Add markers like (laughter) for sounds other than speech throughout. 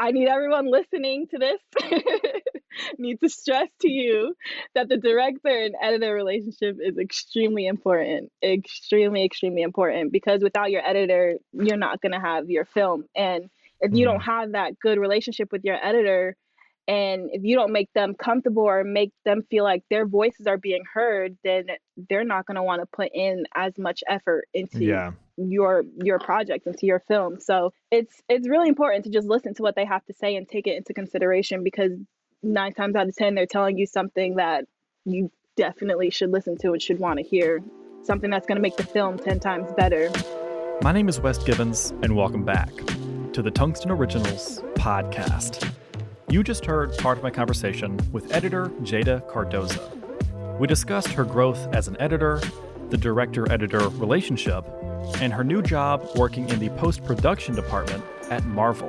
I need everyone listening to this (laughs) need to stress to you that the director and editor relationship is extremely important. Extremely, extremely important because without your editor, you're not going to have your film. And if you don't Mm-hmm. have that good relationship with your editor, and if you don't make them comfortable or make them feel like their voices are being heard, then they're not going to want to put in as much effort into Yeah. your your project into your film so it's it's really important to just listen to what they have to say and take it into consideration because nine times out of ten they're telling you something that you definitely should listen to and should want to hear something that's going to make the film 10 times better My name is Wes Gibbons, and welcome back to the Tungsten Originals podcast. You just heard part of my conversation with editor Jada Cardoza. We discussed her growth as an editor, the director editor relationship, and her new job working in the post production department at Marvel.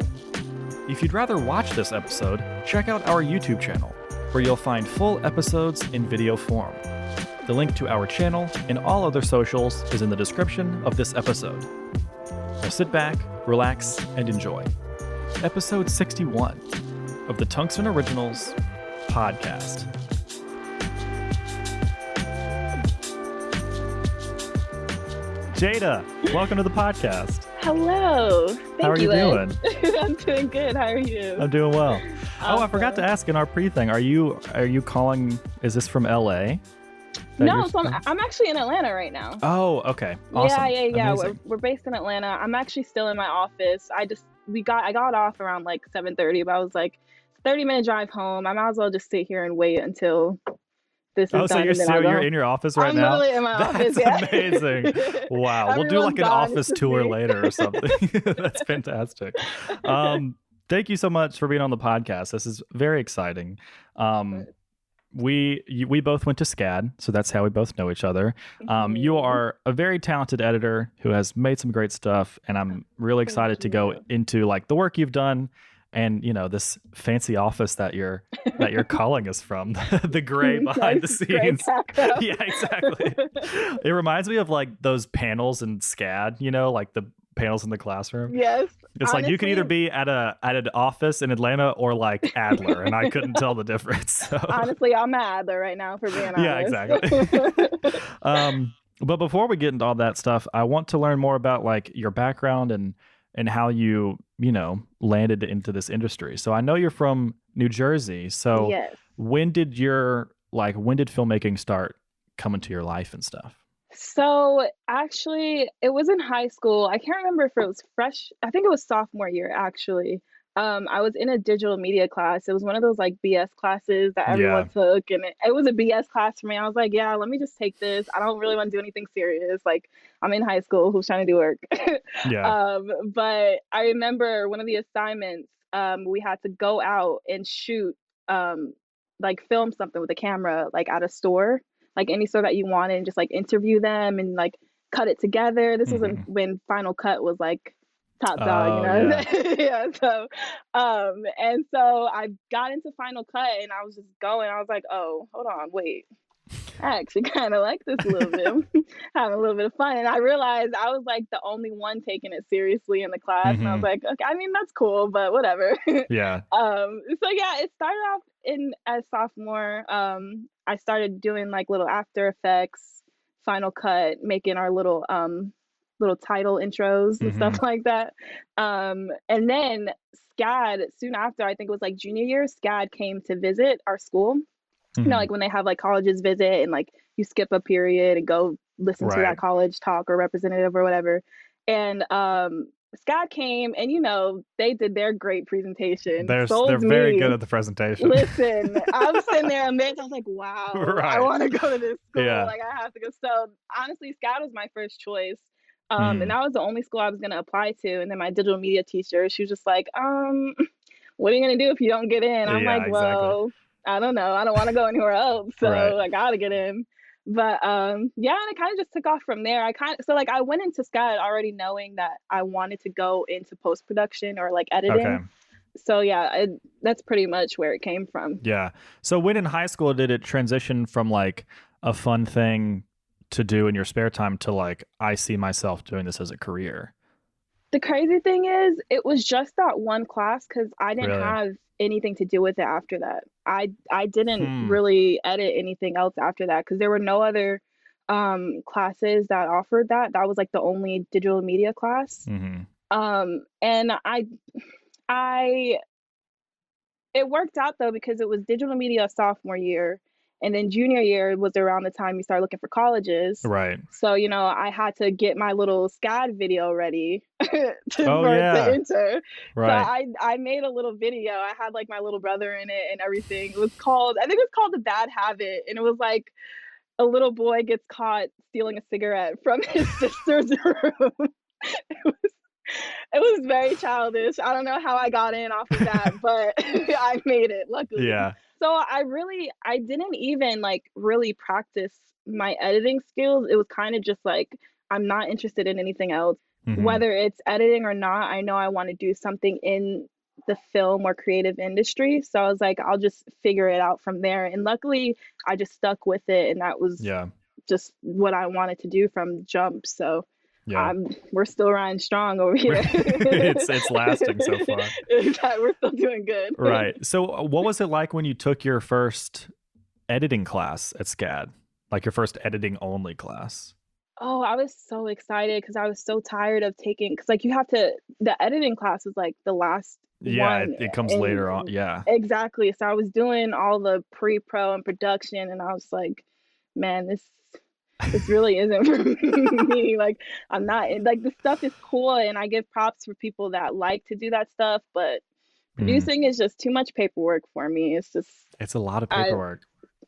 If you'd rather watch this episode, check out our YouTube channel, where you'll find full episodes in video form. The link to our channel and all other socials is in the description of this episode. Now sit back, relax, and enjoy. Episode 61 of the Tungsten Originals podcast. Jada, welcome to the podcast. hello Thank How are you doing? (laughs) i'm doing good how are you I'm doing well. Oh, I forgot to ask in our pre-thing. Are you are you calling? Is this from LA? No so I'm. I'm actually in atlanta right now Oh, okay. Awesome. Yeah, yeah, yeah. We're, we're based in Atlanta. I'm actually still in my office. I just we got I got off around like 7:30, but I was like 30 minute drive home. I might as well just sit here and wait until this is Oh, so you're so you're in your office right I'm now? literally in my (laughs) That's office. Yeah. amazing. Wow. we'll do like an office tour later or something. (laughs) (laughs) That's fantastic. Um, thank you so much for being on the podcast. This is very exciting. Um, we you, we both went to SCAD, so that's how we both know each other. Um, you Mhm. are a very talented editor who has made some great stuff, and I'm really excited to go into like the work you've done and you know this fancy office that you're that you're (laughs) calling us from (laughs) the gray behind the (laughs) scenes yeah exactly it reminds me of like those panels in scad you know like the panels in the classroom yes. it's like you could either be at a at an office in atlanta or like adler and i couldn't tell the difference so. Honestly, I'm at adler right now for being honest. Yeah, exactly. um but before we get into all that stuff i want to learn more about like your background and and how you you know landed into this industry so i know you're from new jersey so yes. when did your like when did filmmaking start coming to your life and stuff So actually, it was in high school. I can't remember if it was fresh. I think it was sophomore year actually. Um, I was in a digital media class. It was one of those like BS classes that everyone took, and it, it was a BS class for me. I was like, yeah, let me just take this. I don't really want to do anything serious. Like I'm in high school. Who's trying to do work? (laughs) yeah um, but I remember one of the assignments. Um, we had to go out and shoot, um, like film something with a camera, like at a store, like any store that you wanted, and just like interview them and like cut it together. This was when, when Final Cut was like top dog, you Oh, know? (laughs) yeah. So, um, and so I got into Final Cut and I was just going. I was like, oh, hold on, wait. I actually (laughs) kind of like this a little bit, (laughs) having a little bit of fun. And I realized I was like the only one taking it seriously in the class. And I was Mhm. like, okay, I mean, that's cool, but whatever. yeah um, so yeah, it started off in as sophomore. Um, I started doing like little After Effects, Final Cut, making our little um little title intros and stuff (laughs) like that. Um, and then SCAD soon after, I think it was like junior year, SCAD came to visit our school you know, Mhm. like when they have like colleges visit and like you skip a period and go listen to that college talk or representative or whatever. And um SCAD came and you know, they did their great presentation. they're they're very me. good at the presentation Listen, I'm (laughs) sitting there amazed. I was like, wow, I want to go to this school. Yeah. Like, I have to go. So, honestly, SCAD was my first choice. Um, Mm. And that was the only school I was going to apply to. And then my digital media teacher, she was just like, um, (laughs) what are you going to do if you don't get in? I'm Yeah, like, exactly. well, I don't know. I don't want to go anywhere else. So, Right. I got to get in. But um, yeah, and it kind of just took off from there. I kind of, so like, I went into SCAD already knowing that I wanted to go into post production or like editing okay so yeah it, that's pretty much where it came from Yeah. So when in high school did it transition from like a fun thing to do in your spare time to like I see myself doing this as a career? The crazy thing is, it was just that one class because I didn't Really? have anything to do with it after that. I I didn't Hmm. really edit anything else after that because there were no other um classes that offered that. That was like the only digital media class. hmm Um, and I I it worked out though because it was digital media sophomore year, and then junior year was around the time you start looking for colleges. Right. So, you know, I had to get my little SCAD video ready (laughs) to, Oh, for yeah. to enter. Right. So I I made a little video. I had like my little brother in it and everything. It was called I think it was called The Bad Habit, and it was like a little boy gets caught stealing a cigarette from (laughs) his sister's (laughs) room. It was it was very childish. I don't know how I got in off of that, but I made it luckily. yeah. So I really I didn't even like really practice my editing skills. It was kind of just like I'm not interested in anything else. Mhm. Whether it's editing or not, I know I want to do something in the film or creative industry. So I was like, I'll just figure it out from there. And luckily, I just stuck with it, and that was Yeah. just what I wanted to do from jump. So Yeah. um, we're still riding strong over here. (laughs) It's- it's lasting so (laughs) far. We're still doing good. right. (laughs) So, uh, what was it like when you took your first editing class at SCAD? Like your first editing only class? Oh, I was so excited because I was so tired of taking because like you have to the editing class is like the last Yeah, one. it, it comes and- later on. Yeah. Exactly. So I was doing all the pre-pro and production, and I was like, man, this this really isn't (laughs) for me. Like I'm not like the stuff is cool, and I give props for people that like to do that stuff, but Mhm. producing is just too much paperwork for me. It's just It's a lot of paperwork.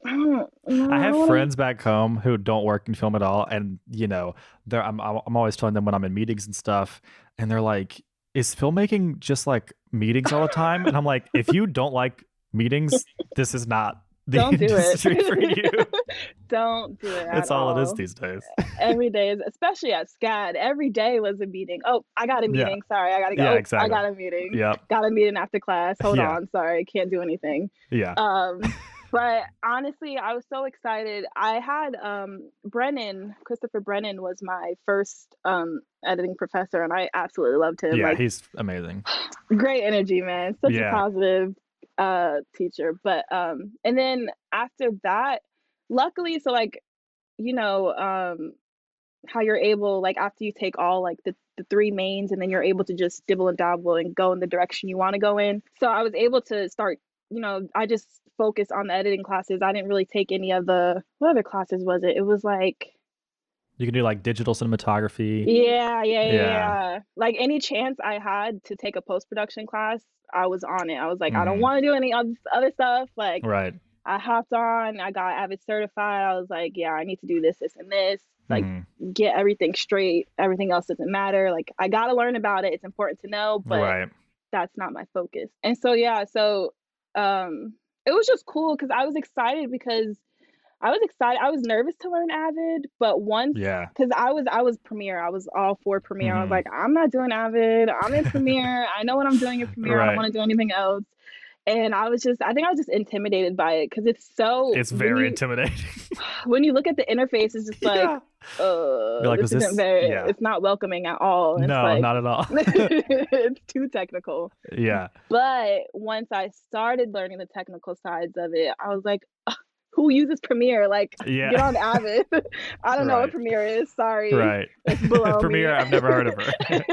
I I have friends back home who don't work in film at all, and you know, they're I'm I'm always telling them when I'm in meetings and stuff, and they're like, "Is filmmaking just like meetings all the time?" And I'm like, "If you don't like meetings, this is not the Don't do industry it. for (laughs) you." don't do it. That's at all it is these days. every day is especially at SCAD. Every day was a meeting. Oh, I got a Yeah. meeting. Sorry, I gotta go. Yeah, Oh, exactly. I got a meeting. Yep. Got a meeting after class. Hold Yeah. on. Sorry, can't do anything. Yeah. Um, (laughs) but honestly, I was so excited. I had um Brennan, Christopher Brennan was my first um editing professor, and I absolutely loved him. Yeah. like He's amazing. (sighs) great energy, man. Such Yeah. a positive uh teacher. But um and then after that, luckily so like, you know, um how you're able like after you take all like the, the three mains and then you're able to just dibble and dabble and go in the direction you want to go in. So I was able to start, you know, I just focused on the editing classes. I didn't really take any of the what other classes was it? It was like You can do like digital cinematography. yeah, yeah, yeah, Yeah. Like any chance I had to take a post production class, I was on it. I was like, I Mhm. don't want to do any other stuff. Like Right. I hopped on, I got Avid certified. I was like, yeah, I need to do this, this, and this. Like Mhm. get everything straight. Everything else doesn't matter. Like I gotta learn about it. It's important to know, but right. that's not my focus. And so yeah, so um it was just cool because I was excited because I was excited. I was nervous to learn Avid, but once Yeah. because I was I was Premiere. I was all for Premiere. I was Mhm. like, I'm not doing Avid. I'm in Premiere. I know what I'm doing in Premiere. I don't want to do anything else. And I was just, I think I was just intimidated by it because it's so. It's very you- intimidating. (sighs) When you look at the interface, it's just (laughs) like, Yeah. uh, like, this was isn't this- very. yeah. It's not welcoming at all. And no, it's like, not at all. (laughs) it's too technical. yeah. But once I started learning the technical sides of it, I was like, "Ugh, who uses Premiere? Like, Yeah. get on Avid. (laughs) I don't know what Premiere is. Sorry. Right. (laughs) (laughs) Premiere. I've never heard of her.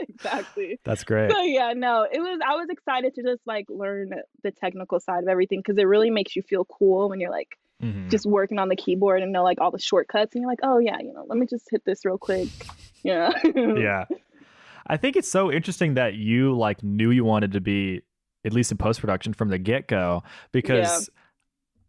exactly. That's great. So yeah, no, it was. I was excited to just like learn the technical side of everything because it really makes you feel cool when you're like Mhm. just working on the keyboard and know like all the shortcuts and you're like, oh yeah, you know, let me just hit this real quick. Yeah. yeah. I think it's so interesting that you like knew you wanted to be at least in post production from the get go because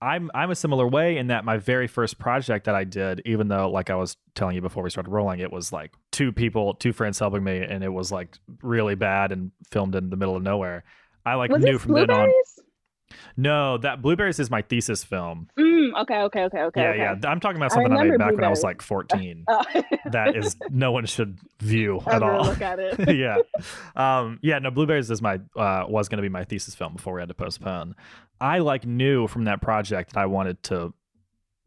I'm I'm a similar way in that my very first project that I did, even though like I was telling you before we started rolling, it was like two people, two friends helping me, and it was like really bad and filmed in the middle of nowhere. I like Was knew from then on. No, that Blueberries is my thesis film. Mm, okay, okay, okay, okay. yeah, okay. yeah. I'm talking about something I, made remember back when I was like (laughs) 14. Oh. that is no one should view (laughs) at all. look at it. (laughs) yeah. Um, yeah, no, Blueberries is my uh, was gonna be my thesis film before we had to postpone. I like knew from that project that I wanted to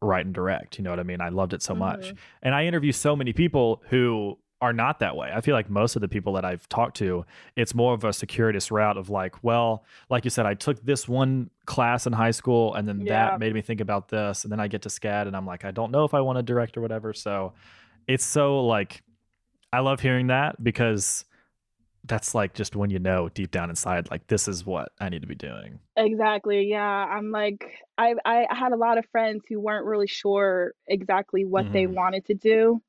write and direct. You know what I mean? I loved it so much. Mhm. And I interview so many people who are not that way. I feel like most of the people that I've talked to, it's more of a circuitous route of like, well, like you said, I took this one class in high school and then Yeah. that made me think about this. And then I get to SCAD and I'm like, I don't know if I want to direct or whatever. So it's so like, I love hearing that because that's like just when you know deep down inside, like, this is what I need to be doing. Exactly. Yeah. I'm like I I had a lot of friends who weren't really sure exactly what they Mhm. wanted to do.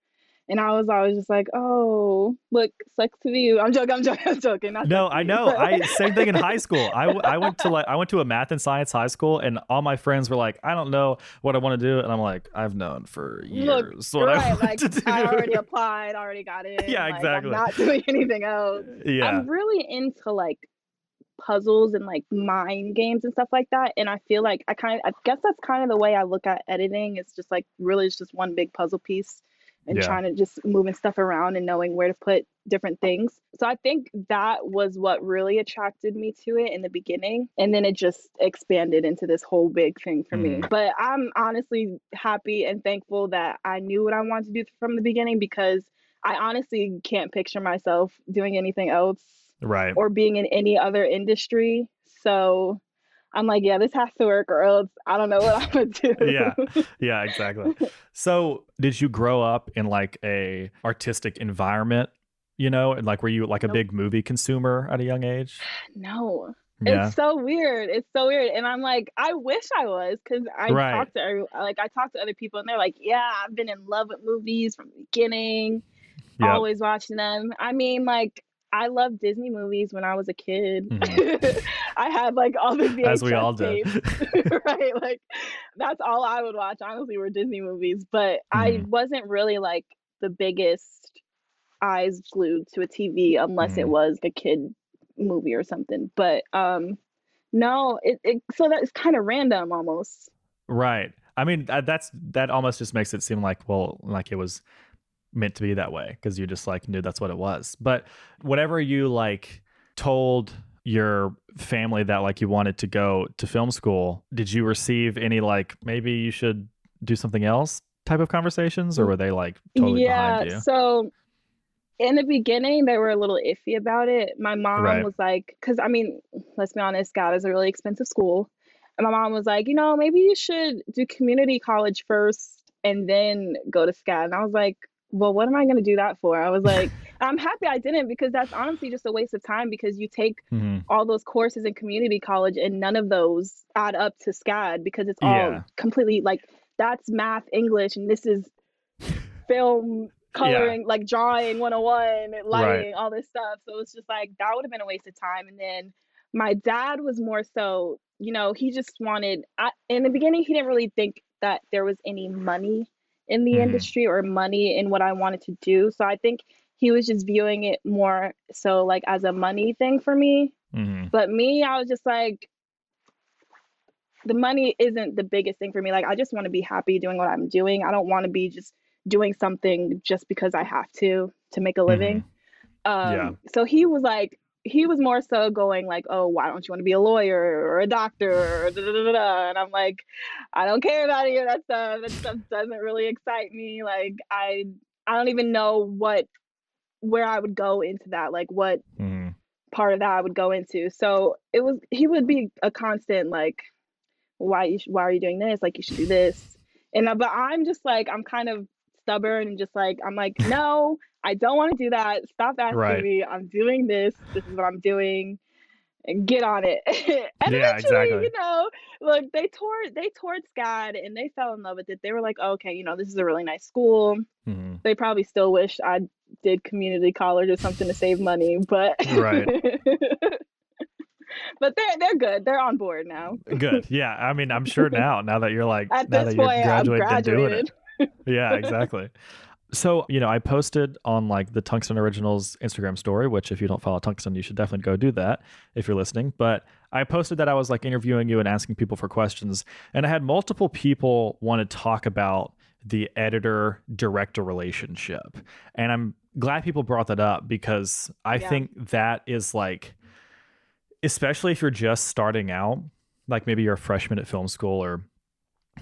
And I was always just like, oh, look, sucks to be you. I'm joking, I'm joking, (laughs) I'm joking. Not No, I know. you, I same thing in high (laughs) school. I, I went to like I went to a math and science high school, and all my friends were like, "I don't know what I want to do," and I'm like, "I've known for Look, years I right, want like to do." I already (laughs) applied, already got in. Yeah, like, exactly. I'm not doing anything else. yeah, I'm really into like puzzles and like mind games and stuff like that. And I feel like I kind of, I guess that's kind of the way I look at editing. It's just like really it's just one big puzzle piece and Yeah. trying to just moving stuff around and knowing where to put different things. So I think that was what really attracted me to it in the beginning. And then it just expanded into this whole big thing for me. Mm. But I'm honestly happy and thankful that I knew what I wanted to do from the beginning because I honestly can't picture myself doing anything else right. or being in any other industry. So I'm like, yeah, this has to work or else I don't know what I'm gonna do. Yeah. Yeah, exactly. (laughs) So, did you grow up in like a artistic environment? You know, and like were you like a Nope. big movie consumer at a young age? (sighs) no. Yeah. It's so weird. It's so weird. And I'm like, I wish I was because I Right. talk to every, like I talk to other people and they're like, yeah, I've been in love with movies from the beginning, Yep. always watching them. I mean, like I loved Disney movies when I was a kid. (laughs) I had like all the VHS Mm-hmm. As we all did. tapes. (laughs) right? Like that's all I would watch. Honestly, were Disney movies, but I Mhm. wasn't really like the biggest eyes glued to a TV unless it Mhm. was a kid movie or something. But um, no, it, it so that's kind of random almost. Right. I mean, that's that almost just makes it seem like well, like it was meant to be that way because you just like knew that's what it was. But whatever you like told your family that like you wanted to go to film school, did you receive any like maybe you should do something else type of conversations or were they like totally yeah. behind you? So in the beginning, they were a little iffy about it. My mom Right. was like, because I mean, let's be honest, SCAD is a really expensive school. And my mom was like, you know, maybe you should do community college first and then go to SCAD. And I was like, well, what am I going to do that for? I was like, I'm happy I didn't because that's honestly just a waste of time because you take Mhm. all those courses in community college and none of those add up to SCAD because it's all Yeah. completely like that's math, English, and this is film (laughs) coloring, like drawing 101, lighting, all this stuff. So it's just like that would have been a waste of time. And then my dad was more so, you know, he just wanted I, in the beginning he didn't really think that there was any money in the Mhm. industry or money in what I wanted to do. So I think he was just viewing it more so like as a money thing for me. Mhm. But me, I was just like, the money isn't the biggest thing for me. Like, I just want to be happy doing what I'm doing. I don't want to be just doing something just because I have to to make a living. Um, Yeah. So he was like, he was more so going like, oh, why don't you want to be a lawyer or a doctor? Or da, da, da. And I'm like, I don't care about any of that stuff. That stuff doesn't really excite me. Like, I I don't even know what where I would go into that. Like, what Mhm. part of that I would go into. So it was he would be a constant like, why you sh- why are you doing this? Like you should do this. And uh, but I'm just like I'm kind of stubborn and just like I'm like no, I don't want to do that. Stop asking Right. me. I'm doing this. This is what I'm doing. And get on it. (laughs) and Yeah, eventually, exactly. you know, look, they toured they toured SCAD and they fell in love with it. They were like, okay, you know, this is a really nice school Mhm. they probably still wish I did community college or something to save money, but Right. (laughs) but they're they're good. They're on board now. Good. Yeah. I mean, I'm sure (laughs) now, now that you're like, At now this that you're point, I'm graduated and doing it. Yeah, exactly. So, you know, I posted on like the Tungsten Originals Instagram story, which if you don't follow Tungsten, you should definitely go do that if you're listening. But I posted that I was like interviewing you and asking people for questions. And I had multiple people want to talk about the editor director relationship. And I'm glad people brought that up because I Yeah. think that is like, especially if you're just starting out, like maybe you're a freshman at film school or,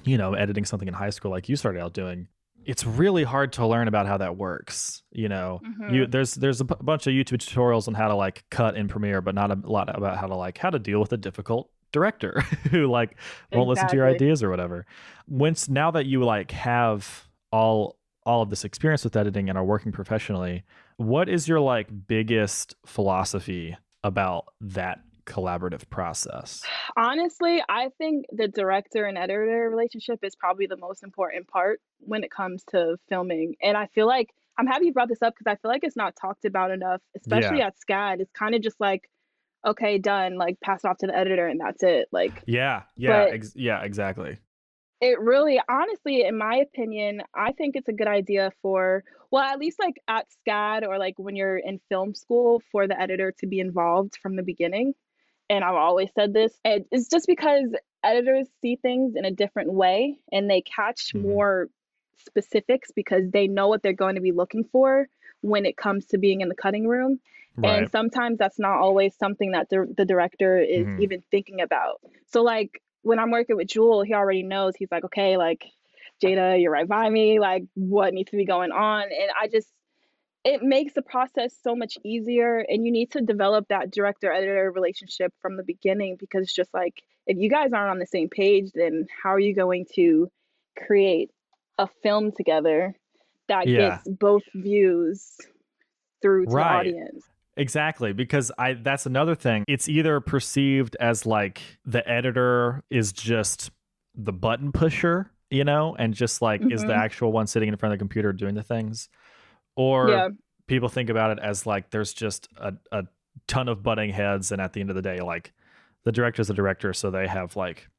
you know, editing something in high school like you started out doing it's really hard to learn about how that works. You know, Mhm. you there's there's a b- bunch of YouTube tutorials on how to like cut in Premiere, but not a lot about how to like how to deal with a difficult director (laughs) who like won't listen to your ideas or whatever. Once now that you like have all all of this experience with editing and are working professionally, what is your like biggest philosophy about that collaborative process? Honestly, I think the director and editor relationship is probably the most important part when it comes to filming. And I feel like I'm happy you brought this up because I feel like it's not talked about enough, especially at SCAD. It's kind of just like, okay, done, like pass it off to the editor and that's it. Like Yeah, yeah, ex- yeah, exactly. it really honestly in my opinion i think it's a good idea for well at least like at scad or like when you're in film school for the editor to be involved from the beginning and i've always said this and it's just because editors see things in a different way and they catch Mhm. more specifics because they know what they're going to be looking for when it comes to being in the cutting room Right. and sometimes that's not always something that the, the director is Mhm. even thinking about so like when i'm working with jewel he already knows he's like okay like jada you're right by me like what needs to be going on and i just it makes the process so much easier and you need to develop that director editor relationship from the beginning because it's just like if you guys aren't on the same page then how are you going to create a film together that Yeah. gets both views through to Right. the audience Exactly, because I that's another thing. It's either perceived as like the editor is just the button pusher, you know, and just like is the Mhm. actual one sitting in front of the computer doing the things. Or yeah people think about it as like there's just a, a ton of butting heads and at the end of the day, like the director's the director, so they have like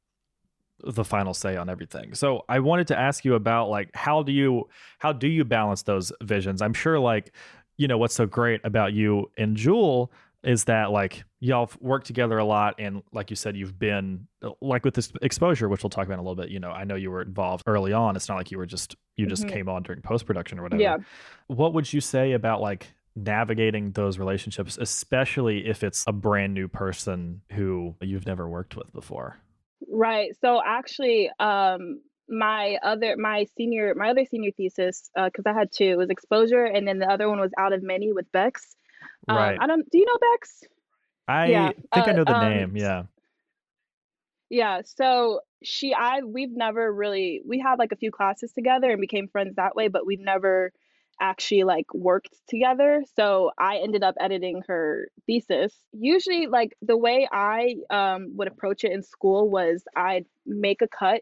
the final say on everything. So I wanted to ask you about like how do you how do you balance those visions? I'm sure like you know what's so great about you and Jewel is that like y'all work together a lot and like you said you've been uh, like with this exposure which we'll talk about in a little bit you know i know you were involved early on it's not like you were just you just Mhm. came on during post production or whatever yeah what would you say about like navigating those relationships especially if it's a brand new person who you've never worked with before Right. So actually, um, my other my senior my other senior thesis uh, because I had two was exposure and then the other one was out of many with Bex. Um, right I don't. Do you know Bex? i yeah, think i uh, know the um, name yeah Yeah. So she I we've never really we had like a few classes together and became friends that way, but we've never actually like worked together. So I ended up editing her thesis. Usually like the way I um would approach it in school was I'd make a cut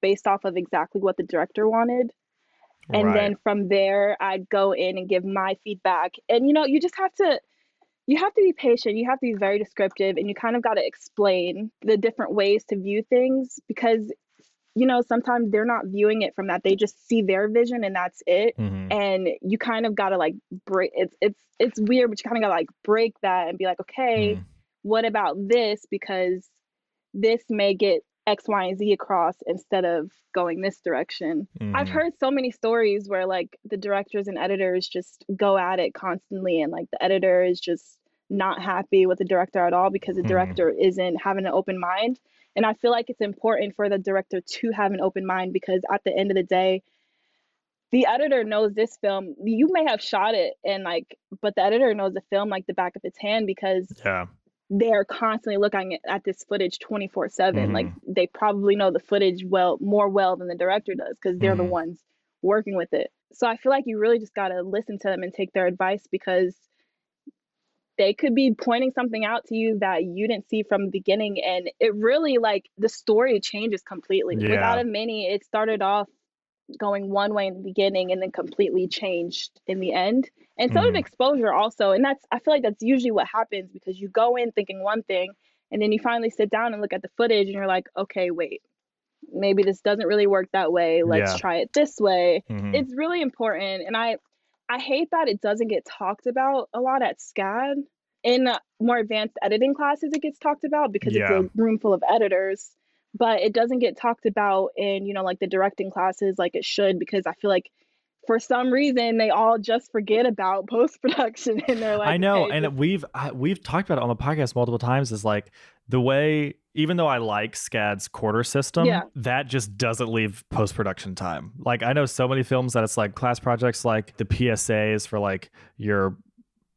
based off of exactly what the director wanted. And right. then from there I'd go in and give my feedback. And you know, you just have to you have to be patient. You have to be very descriptive and you kind of got to explain the different ways to view things because you know, sometimes they're not viewing it from that. They just see their vision and that's it. Mhm. And you kind of got to like break it's it's it's weird, but you kind of got to like break that and be like, "Okay, Mhm. what about this because this may get X, Y, and Z across instead of going this direction. I've Mhm. heard so many stories where like the directors and editors just go at it constantly, and like the editor is just not happy with the director at all because the Mhm. director isn't having an open mind. And I feel like it's important for the director to have an open mind because at the end of the day, the editor knows this film. You may have shot it and like, but the editor knows the film like the back of its hand because yeah they're constantly looking at, at this footage 24 7 like Mm-hmm. they probably know the footage well more well than the director does because they're Mhm. the ones working with it so i feel like you really just got to listen to them and take their advice because they could be pointing something out to you that you didn't see from the beginning and it really like the story changes completely Yeah. with Out of Many it started off going one way in the beginning and then completely changed in the end and so did Mhm. exposure also and that's i feel like that's usually what happens because you go in thinking one thing and then you finally sit down and look at the footage and you're like okay wait maybe this doesn't really work that way let's Yeah. try it this way Mhm. it's really important and i i hate that it doesn't get talked about a lot at scad in more advanced editing classes it gets talked about because Yeah. it's a room full of editors but it doesn't get talked about in you know like the directing classes like it should because i feel like for some reason they all just forget about (laughs) post production and they're like I know, okay, and we've I, we've talked about it on the podcast multiple times. Is like the way even though I like SCAD's quarter system, Yeah. that just doesn't leave post production time. Like I know so many films that it's like class projects like the PSAs for like your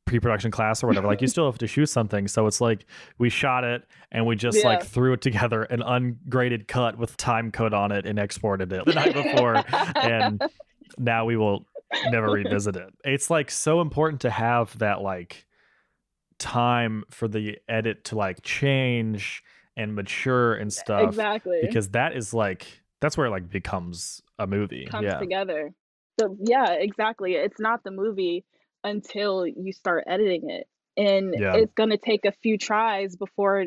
pre-production class or whatever like you (laughs) still have to shoot something. So it's like we shot it and we just like threw it together an ungraded cut with time code on it and exported it the night before. And (laughs) now we will never revisit it. It's like so important to have that like time for the edit to like change and mature and stuff exactly. because that is like that's where it like becomes a movie. Comes yeah. together. So yeah, exactly. It's not the movie until you start editing it. And Yeah. it's gonna take a few tries before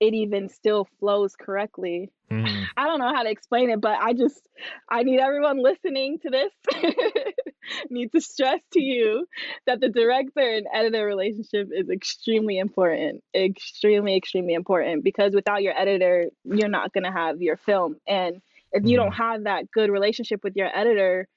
it even still flows correctly. Mhm. I don't know how to explain it, but I just I need everyone listening to this (laughs) need to stress to you that the director and editor relationship is extremely important. Extremely, extremely important because without your editor, you're not gonna have your film. And if you don't have that good relationship with your editor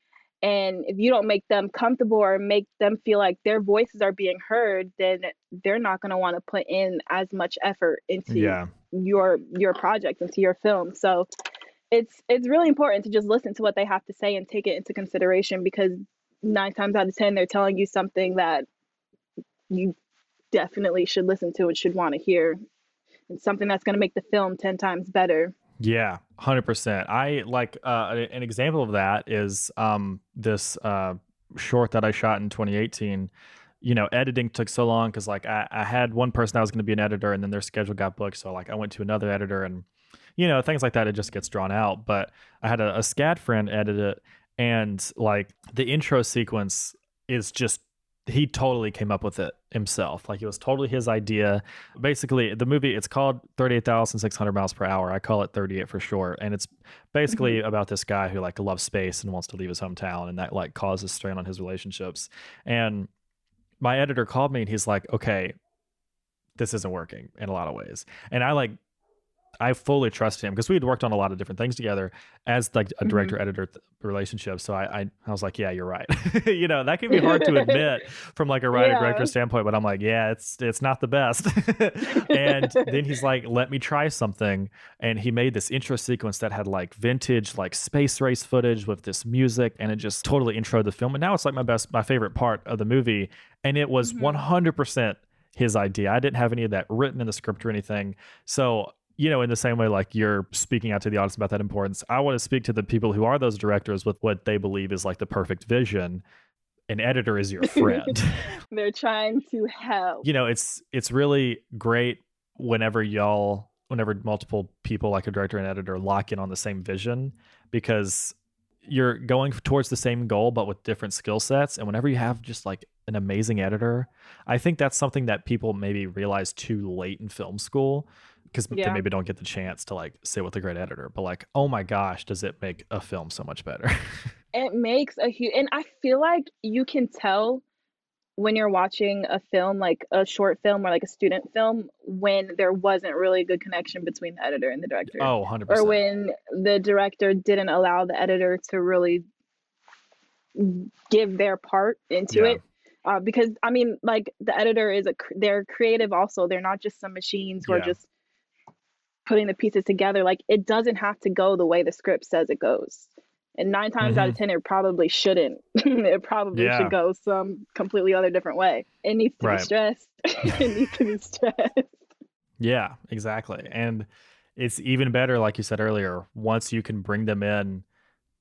and if you don't make them comfortable or make them feel like their voices are being heard, then they're not gonna want to put in as much effort into yeah. your your project into your film. So it's it's really important to just listen to what they have to say and take it into consideration because nine times out of ten they're telling you something that you definitely should listen to and should want to hear. And something that's going to make the film 10 times better Yeah, hundred percent. I like uh, an example of that is um, this uh, short that I shot in 2018. You know, editing took so long because like I, I had one person that was going to be an editor, and then their schedule got booked. So like I went to another editor, and you know things like that. It just gets drawn out. But I had a, a SCAD friend edit it, and like the intro sequence is just he totally came up with it himself. Like it was totally his idea. Basically, the movie it's called 38,600 miles per hour. I call it 38 for short, and it's basically mm-hmm. about this guy who like loves space and wants to leave his hometown and that like causes strain on his relationships. And my editor called me and he's like, "Okay, this isn't working in a lot of ways." And I like I fully trust him because we had worked on a lot of different things together as like a director editor th- relationship. So I, I I was like, yeah, you're right. (laughs) you know, that can be hard to (laughs) admit from like a writer director Yeah. standpoint, but I'm like, yeah, it's it's not the best. (laughs) and then he's like, let me try something, and he made this intro sequence that had like vintage like space race footage with this music, and it just totally introed the film. And now it's like my best, my favorite part of the movie, and it was Mhm. 100 percent his idea. I didn't have any of that written in the script or anything. So, you know, in the same way, like you're speaking out to the audience about that importance, I want to speak to the people who are those directors with what they believe is like the perfect vision. An editor is your friend. (laughs) they're trying to help you know, it's it's really great whenever y'all whenever multiple people like a director and editor lock in on the same vision because you're going towards the same goal but with different skill sets and whenever you have just like an amazing editor i think that's something that people maybe realize too late in film school because they maybe don't get the chance to like sit with a great editor but like oh my gosh does it make a film so much better? (laughs) It makes a huge and i feel like you can tell when you're watching a film like a short film or like a student film when there wasn't really a good connection between the editor and the director oh 100% or when the director didn't allow the editor to really give their part into Yeah. it. Uh, because i mean like the editor is a cr- they're creative also they're not just some machines who are just putting the pieces together like it doesn't have to go the way the script says it goes and nine times out of mm-hmm. ten it probably shouldn't (laughs) it probably Yeah. should go some completely other different way it needs to Right. be stressed (laughs) it needs to be (laughs) stressed Yeah, exactly. And it's even better, like you said earlier, once you can bring them in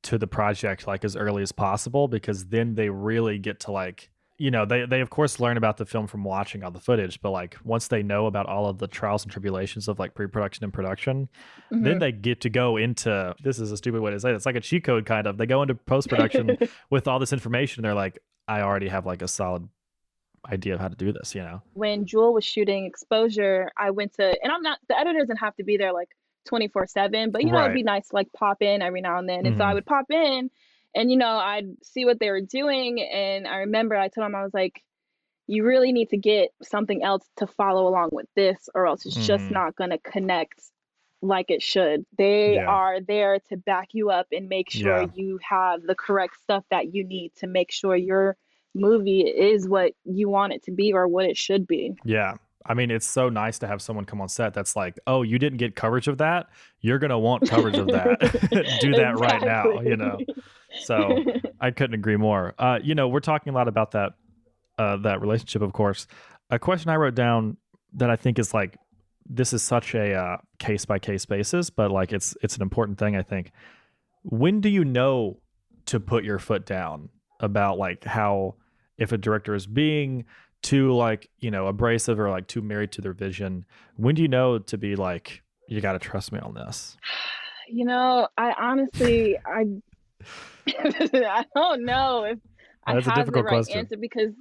to the project like as early as possible, because then they really get to like, you know, they they of course learn about the film from watching all the footage, but like once they know about all of the trials and tribulations of like pre-production and production, then Mhm. they get to go into this is a stupid way to say it. It's like a cheat code kind of. They go into post-production (laughs) with all this information. They're like, I already have like a solid idea of how to do this, you know. when Jewel was shooting exposure, I went to, and I'm not, the editor doesn't have to be there like 24 7, but you know, Right. it'd be nice to like pop in every now and then. And so I Mhm. would pop in and, you know, I'd see what they were doing. And I remember I told him, I was like, you really need to get something else to follow along with this, or else it's just Mhm. not going to connect like it should. They Yeah. are there to back you up and make sure Yeah. you have the correct stuff that you need to make sure your movie is what you want it to be or what it should be. Yeah. I mean, it's so nice to have someone come on set that's like, "Oh, you didn't get coverage of that. You're gonna want coverage of that. (laughs) Do that exactly. right now." You know. (laughs) So (laughs) I couldn't agree more. Uh, you know, we're talking a lot about that uh, that relationship, of course. A question I wrote down that I think is like this is such a case by case basis, but like it's it's an important thing. I think. When do you know to put your foot down about like how if a director is being too like you know abrasive or like too married to their vision when do you know to be like you got to trust me on this (sighs) you know i honestly i (laughs) i don't know if That's i have the right question. answer because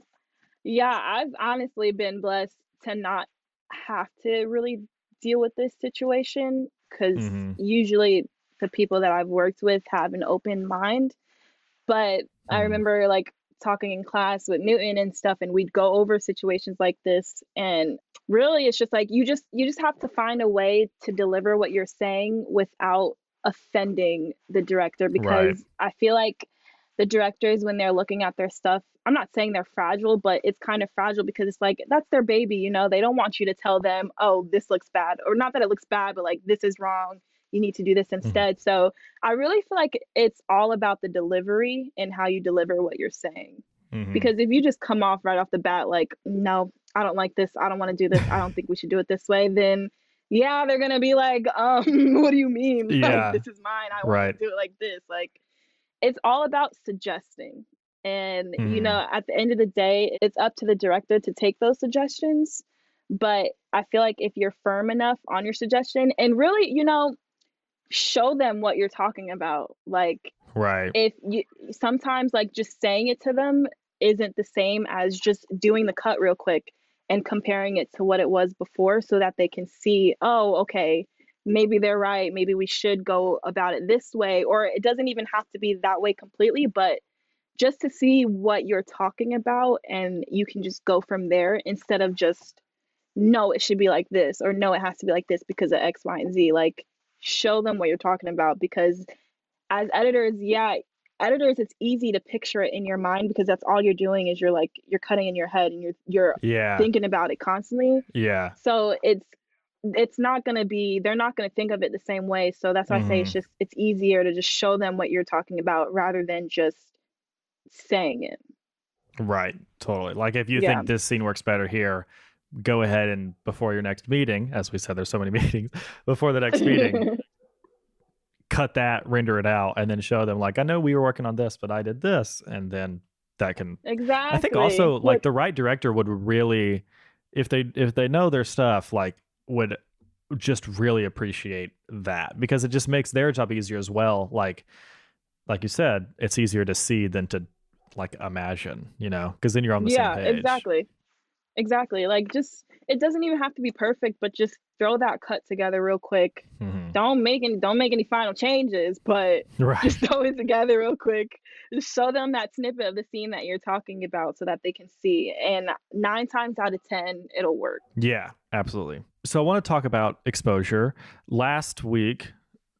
yeah i've honestly been blessed to not have to really deal with this situation because mm-hmm. usually the people that i've worked with have an open mind but mm-hmm. i remember like talking in class with Newton and stuff and we'd go over situations like this and really it's just like you just you just have to find a way to deliver what you're saying without offending the director because right. I feel like the directors when they're looking at their stuff I'm not saying they're fragile but it's kind of fragile because it's like that's their baby you know they don't want you to tell them oh this looks bad or not that it looks bad but like this is wrong you need to do this mm-hmm. instead. Mm-hmm. So I really feel like it's all about the delivery and how you deliver what you're saying. Mm-hmm. Because if you just come off right off the bat, like, no, I don't like this, I don't want to do this, I don't think we should do it this way, then yeah, they're gonna be like, um, (laughs) what do you mean? (laughs) Yeah. Like, this is mine. I want right. to do it like this. Like, it's all about suggesting. And, mm-hmm. you know, at the end of the day, it's up to the director to take those suggestions. But I feel like if you're firm enough on your suggestion, and really, you know, show them what you're talking about. Like, right. If you sometimes like just saying it to them isn't the same as just doing the cut real quick and comparing it to what it was before so that they can see, oh, okay, maybe they're right. Maybe we should go about it this way. Or it doesn't even have to be that way completely, but just to see what you're talking about and you can just go from there instead of just no it should be like this or no it has to be like this because of x y and z like show them what you're talking about because as editors, yeah, editors it's easy to picture it in your mind because that's all you're doing is you're like you're cutting in your head and you're you're yeah. thinking about it constantly. Yeah. So it's it's not going to be they're not going to think of it the same way so that's why mm-hmm. i say it's mm-hmm. just it's easier to just show them what you're talking about rather than just saying it right totally like if you yeah. think this scene works better here go ahead and before your next meeting, as we said, there's so many (laughs) meetings before the next meeting, (laughs) cut that, render it out, and then show them like, I know we were working on this, but I did this, and then that can exactly. I think also like the right director would really, if they if they know their stuff, like would just really appreciate that because it just makes their job easier as well. Like like you said, it's easier to see than to like imagine, you know, because then you're on the yeah, same page. Yeah, exactly. Exactly. Like just it doesn't even have to be perfect, but just throw that cut together real quick. Mm-hmm. Don't make any don't make any final changes, but (laughs) right. just throw it together real quick. Just show them that snippet of the scene that you're talking about so that they can see. And nine times out of ten, it'll work. Yeah, absolutely. So I want to talk about exposure. Last week,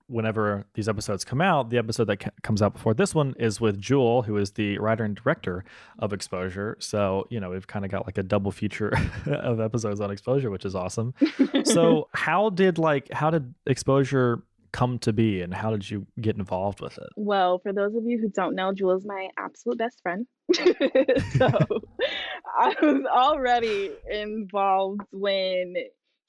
whenever these episodes come out, the episode that c- comes out before this one is with Jewel, who is the writer and director of Exposure. So, you know, we've kind of got like a double feature (laughs) of episodes on Exposure, which is awesome. (laughs) so, how did like how did Exposure come to be and how did you get involved with it? Well, for those of you who don't know, Jewel is my absolute best friend. (laughs) so, I was already involved when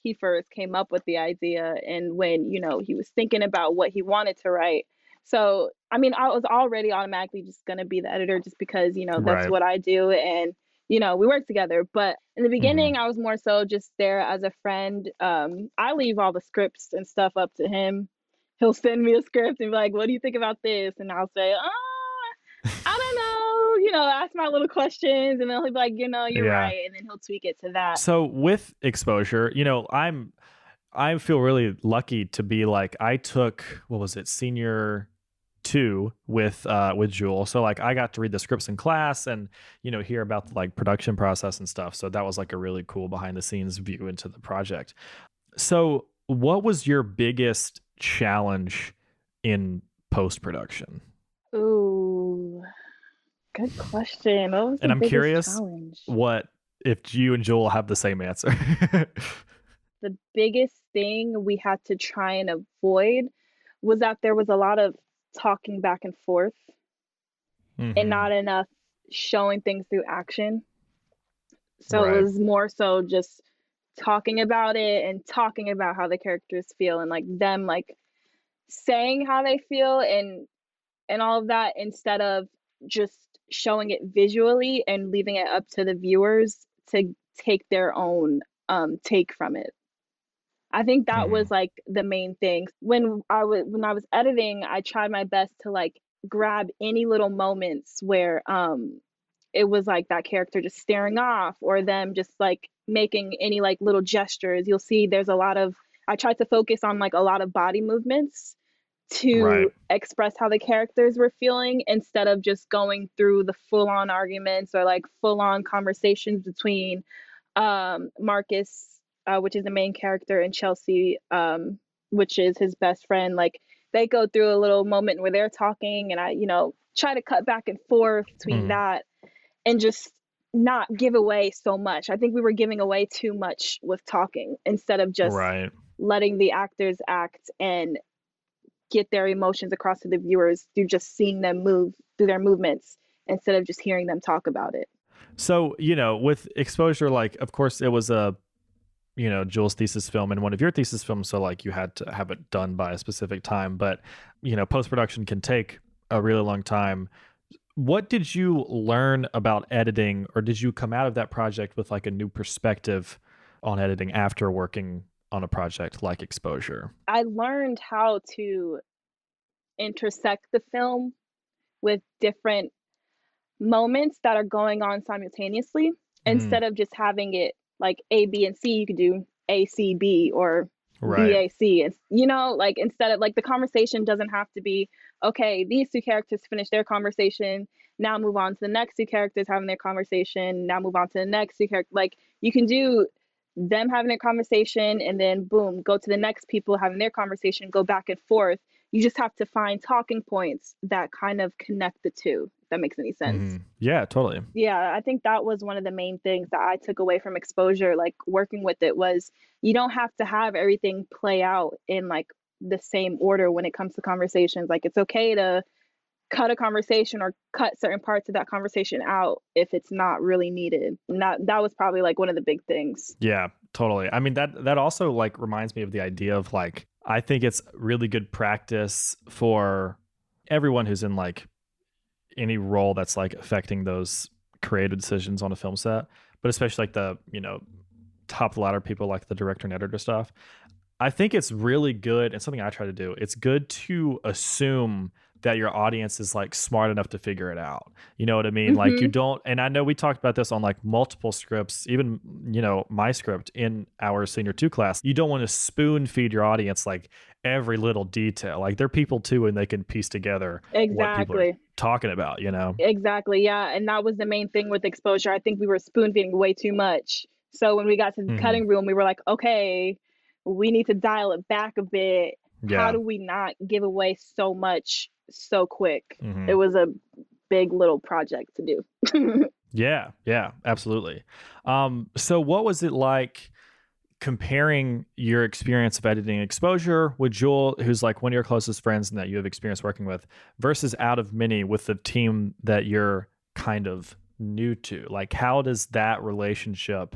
he first came up with the idea and when, you know, he was thinking about what he wanted to write. So, I mean, I was already automatically just going to be the editor just because, you know, that's right. what I do. And, you know, we work together. But in the beginning, mm-hmm. I was more so just there as a friend. Um, I leave all the scripts and stuff up to him. He'll send me a script and be like, what do you think about this? And I'll say, ah, I don't know you know, ask my little questions, and then he'll be like, you know, you're yeah. right, and then he'll tweak it to that. So with exposure, you know, I'm, I feel really lucky to be like, I took what was it, senior two with uh with Jewel. So like I got to read the scripts in class and you know hear about the like production process and stuff. So that was like a really cool behind the scenes view into the project. So what was your biggest challenge in post production? Ooh. Good question. and I'm curious challenge? what if you and Jewel have the same answer. (laughs) the biggest thing we had to try and avoid was that there was a lot of talking back and forth mm-hmm. and not enough showing things through action. So right. it was more so just talking about it and talking about how the characters feel and like them like saying how they feel and and all of that instead of just showing it visually and leaving it up to the viewers to take their own um take from it. I think that mm-hmm. was like the main thing. When I was when I was editing, I tried my best to like grab any little moments where um it was like that character just staring off or them just like making any like little gestures. You'll see there's a lot of I tried to focus on like a lot of body movements to right. express how the characters were feeling instead of just going through the full on arguments or like full on conversations between um, Marcus, uh, which is the main character, and Chelsea, um, which is his best friend. Like they go through a little moment where they're talking, and I, you know, try to cut back and forth between mm. that and just not give away so much. I think we were giving away too much with talking instead of just right. letting the actors act and get their emotions across to the viewers through just seeing them move through their movements instead of just hearing them talk about it. So, you know, with exposure, like, of course, it was a, you know, Jewel's thesis film and one of your thesis films. So, like, you had to have it done by a specific time. But, you know, post production can take a really long time. What did you learn about editing, or did you come out of that project with like a new perspective on editing after working on a project like Exposure? I learned how to intersect the film with different moments that are going on simultaneously mm. instead of just having it like A, B, and C. You could do A, C, B or right. BAC. It's, you know, like instead of like the conversation doesn't have to be, okay, these two characters finish their conversation. Now move on to the next two characters having their conversation. Now move on to the next two characters. Like you can do them having a conversation and then boom, go to the next people having their conversation, go back and forth. You just have to find talking points that kind of connect the two, if that makes any sense. Mm-hmm. Yeah, totally. Yeah, I think that was one of the main things that I took away from exposure, like working with it was you don't have to have everything play out in like the same order when it comes to conversations. Like it's okay to cut a conversation or cut certain parts of that conversation out if it's not really needed. That that was probably like one of the big things. Yeah, totally. I mean that that also like reminds me of the idea of like I think it's really good practice for everyone who's in like any role that's like affecting those creative decisions on a film set, but especially like the, you know, top ladder people like the director and editor stuff. I think it's really good and something I try to do. It's good to assume that your audience is like smart enough to figure it out. You know what I mean? Mm-hmm. Like you mm-hmm. don't and I know we talked about this on like multiple scripts, even you know, my script in our senior 2 class. You don't want to spoon feed your audience like every little detail. Like they're people too and they can piece together exactly talking about, you know. Exactly. Yeah, and that was the main thing with exposure. I think we were spoon feeding way too much. So when we got to the mm-hmm. cutting room, we were like, "Okay, we need to dial it back a bit." Yeah. How do we not give away so much so quick. Mm-hmm. It was a big little project to do. (laughs) yeah, yeah, absolutely. Um, so what was it like comparing your experience of editing exposure with Jewel, who's like one of your closest friends and that you have experience working with, versus out of many with the team that you're kind of new to? Like how does that relationship,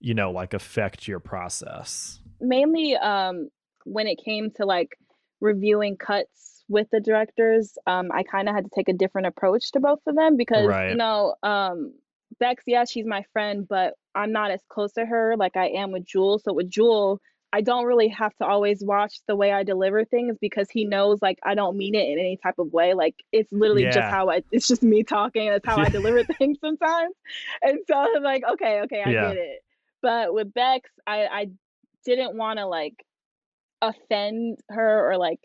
you know, like affect your process? Mainly um when it came to like reviewing cuts with the directors, um, I kind of had to take a different approach to both of them because right. you know, um, Bex, yeah, she's my friend, but I'm not as close to her like I am with Jewel. So with Jewel, I don't really have to always watch the way I deliver things because he knows like I don't mean it in any type of way. Like it's literally yeah. just how I it's just me talking. That's how I (laughs) deliver things sometimes. And so I'm like, okay, okay, I yeah. get it. But with Bex, I I didn't want to like offend her or like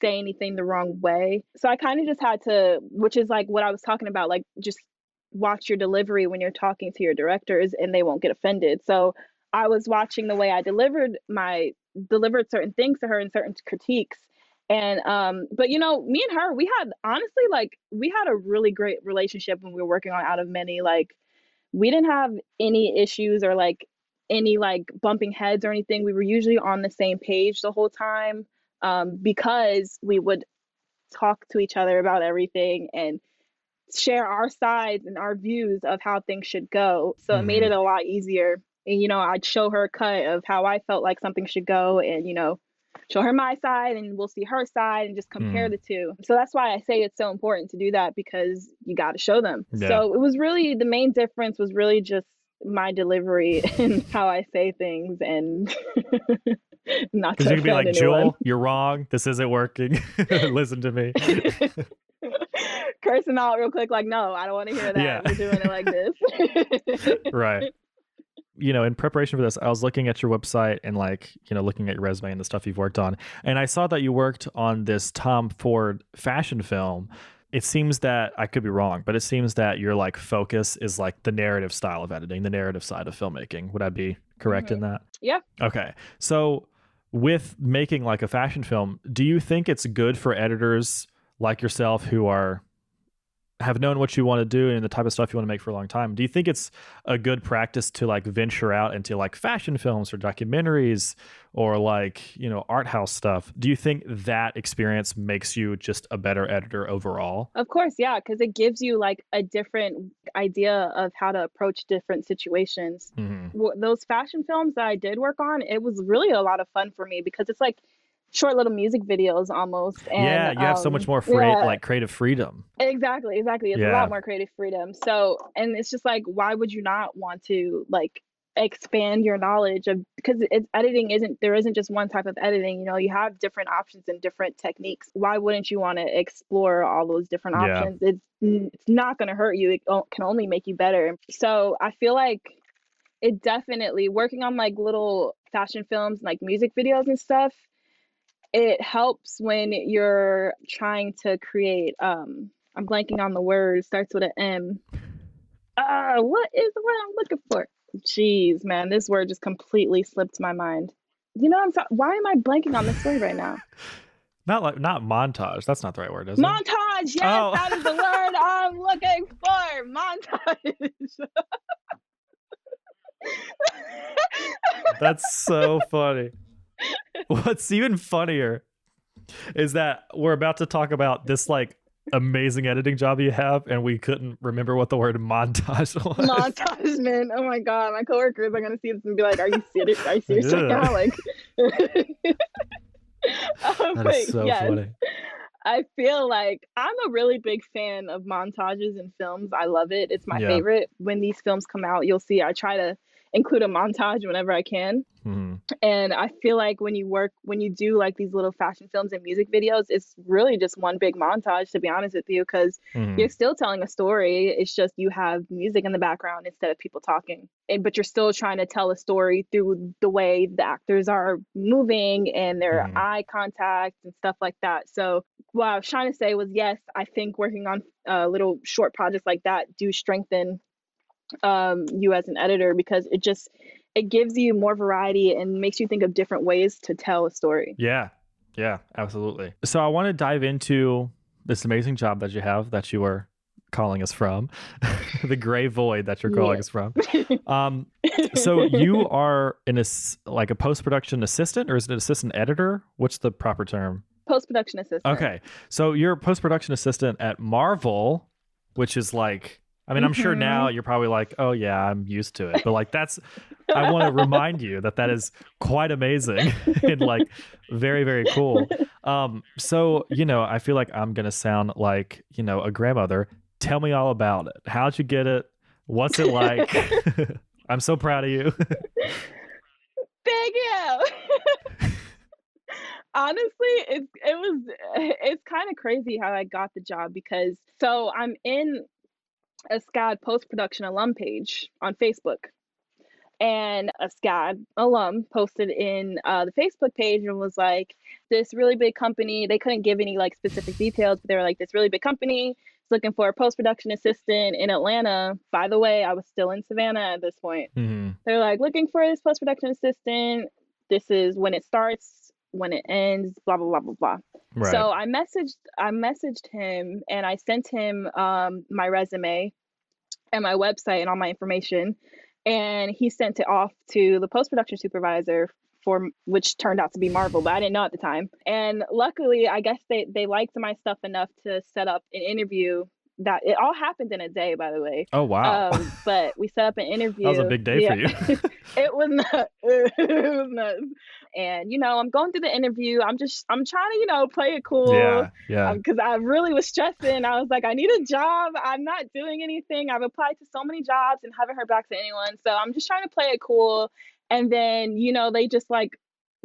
say anything the wrong way. So I kind of just had to, which is like what I was talking about, like just watch your delivery when you're talking to your directors and they won't get offended. So I was watching the way I delivered my delivered certain things to her and certain critiques. And um, but you know, me and her, we had honestly like we had a really great relationship when we were working on Out of Many. Like we didn't have any issues or like any like bumping heads or anything. We were usually on the same page the whole time um, because we would talk to each other about everything and share our sides and our views of how things should go. So mm-hmm. it made mm-hmm. it a lot easier. And, you know, I'd show her a cut of how I felt like something should go and, you know, show her my side and we'll see her side and just compare mm. the two. So that's why I say it's so important to do that because you got to show them. Yeah. So it was really the main difference was really just my delivery (laughs) and how I say things and (laughs) (laughs) not because you could be like anyone. Jewel, you're wrong. This isn't working. (laughs) (laughs) Listen to me. Cursing out real quick, like no, I don't want to hear that. Yeah. You're doing it like this. right you know, in preparation for this, I was looking at your website and like, you know, looking at your resume and the stuff you've worked on. And I saw that you worked on this Tom Ford fashion film. It seems that I could be wrong, but it seems that your like focus is like the narrative style of editing, the narrative side of filmmaking. Would I be correct mm-hmm. in that? Yeah. Okay. So with making like a fashion film, do you think it's good for editors like yourself who are have known what you want to do and the type of stuff you want to make for a long time do you think it's a good practice to like venture out into like fashion films or documentaries or like you know art house stuff? Do you think that experience makes you just a better editor overall? Of course yeah because it gives you like a different idea of how to approach different situations. Mm-hmm. those fashion films that i did work on it was really a lot of fun for me because it's like short little music videos almost. And, yeah, you have um, so much um, more free, yeah. like creative freedom. Exactly, exactly. It's yeah. a lot more creative freedom. So, and it's just like, why would you not want to like expand your knowledge of because it's editing isn't there isn't just one type of editing you know you have different options and different techniques why wouldn't you want to explore all those different options yeah. it's it's not going to hurt you it can only make you better so i feel like it definitely working on like little fashion films like music videos and stuff it helps when you're trying to create um i'm blanking on the word starts with an m. Uh what is the word i'm looking for? Jeez man this word just completely slipped my mind. You know i'm so- why am i blanking on this word right now? (laughs) Not like not montage that's not the right word is montage it? yes oh. that is the word (laughs) i'm looking for montage. That's so funny (laughs) What's even funnier is that we're about to talk about this like amazing editing job you have, and we couldn't remember what the word montage (laughs) was. Montage, man! Oh my god, my coworkers are gonna see this and be like, "Are you serious? Are you serious right now?" Like, um, (laughs) that is so yes. funny. I feel like I'm a really big fan of montages in films. I love it. It's my yeah. favorite. When these films come out, you'll see I try to include a montage whenever I can. Mm-hmm. And I feel like when you work, when you do like these little fashion films and music videos, it's really just one big montage, to be honest with you, because mm-hmm. you're still telling a story. It's just you have music in the background instead of people talking. And, but you're still trying to tell a story through the way the actors are moving and their mm-hmm. eye contact and stuff like that. So, what I was trying to say was yes, I think working on uh, little short projects like that do strengthen um, you as an editor because it just it gives you more variety and makes you think of different ways to tell a story. Yeah. Yeah, absolutely. So I want to dive into this amazing job that you have that you were calling us from, (laughs) the gray void that you're calling yeah. us from. (laughs) Um, so you are in a like a post production assistant, or is it an assistant editor? What's the proper term? Post production assistant. Okay, so you're a post production assistant at Marvel, which is like I mean, mm-hmm. I'm sure now mm-hmm. you're probably like, oh, yeah, I'm used to it. But like, that's, I want to (laughs) remind you that that is quite amazing (laughs) and like very, very cool. Um, so, you know, I feel like I'm going to sound like, you know, a grandmother. Tell me all about it. How'd you get it? What's it like? (laughs) I'm so proud of you. Thank you. honestly it's it was it's kind of crazy how i got the job because so i'm in a SCAD post production alum page on Facebook. And a SCAD alum posted in uh, the Facebook page and was like, this really big company, they couldn't give any like specific details, but they were like, this really big company is looking for a post production assistant in Atlanta. By the way, I was still in Savannah at this point. Mm-hmm. They're like, looking for this post production assistant. This is when it starts, when it ends, blah, blah, blah, blah, blah. Right. So I messaged I messaged him and I sent him um, my resume and my website and all my information. And he sent it off to the post production supervisor for which turned out to be Marvel, but I didn't know at the time. And luckily, I guess they they liked my stuff enough to set up an interview that it all happened in a day, by the way. Oh wow! Um, (laughs) but we set up an interview. that was a big day yeah. for you. (laughs) it was nuts. (laughs) It was nuts. And you know, I'm going through the interview. I'm just, I'm trying to, you know, play it cool. yeah, yeah. Because I really was stressing. I was like, I need a job. I'm not doing anything. I've applied to so many jobs and haven't heard back to anyone. So I'm just trying to play it cool. And then, you know, they just like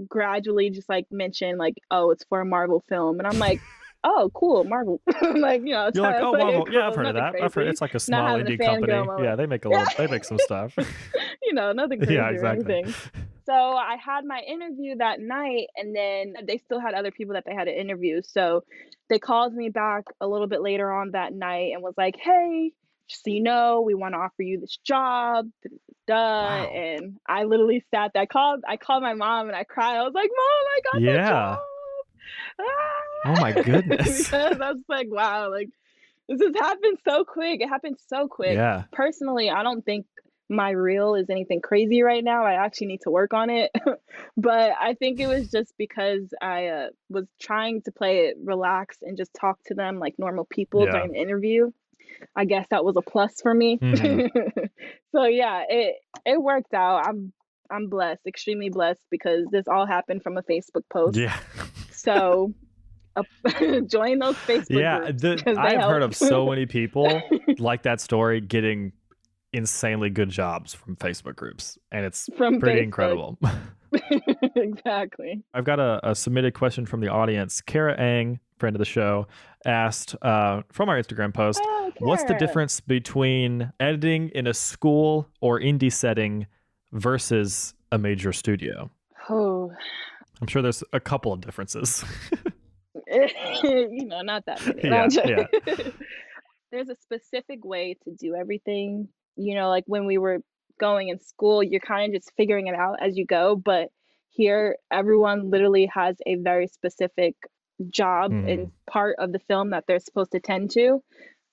gradually just like mention like, oh, it's for a Marvel film, and I'm like oh, cool, Marvel. (laughs) like, you know, You're like, oh, Marvel. cool, Yeah, I've heard of that. I've heard it's like a small indie company. moment. Yeah, they make a little. they make some (laughs) stuff. you know, nothing (laughs) crazy yeah, or exactly. anything. So I had my interview that night, and then they still had other people that they had to interview. So they called me back a little bit later on that night and was like, hey, just so you know, we want to offer you this job. Da. Wow. And I literally sat there. I called, I called my mom and I cried. I was like, Mom, I got the Yeah. job. Oh my (laughs) goodness. because I was like, wow, like this has happened so quick. It happened so quick. Yeah. Personally, I don't think my reel is anything crazy right now. I actually need to work on it. (laughs) but I think it was just because I uh, was trying to play it relaxed and just talk to them like normal people Yeah. during the interview. I guess that was a plus for me. Mhm. (laughs) so yeah, it it worked out. I'm I'm blessed, extremely blessed because this all happened from a Facebook post. Yeah. So (laughs) uh, (laughs) join those Facebook Yeah. groups they I've heard of so (laughs) many people like that story getting insanely good jobs from Facebook groups, and it's from pretty Facebook. incredible. exactly. I've got a, a submitted question from the audience. Kara Ang, friend of the show, asked uh, from our Instagram post, Oh, What's the difference between editing in a school or indie setting versus a major studio? Oh, I'm sure there's a couple of differences. (laughs) (laughs) you know, not that many. No, Yeah, (laughs) There's a specific way to do everything. You know, like when we were going in school, you're kind of just figuring it out as you go. But here, everyone literally has a very specific job Mhm. and part of the film that they're supposed to tend to.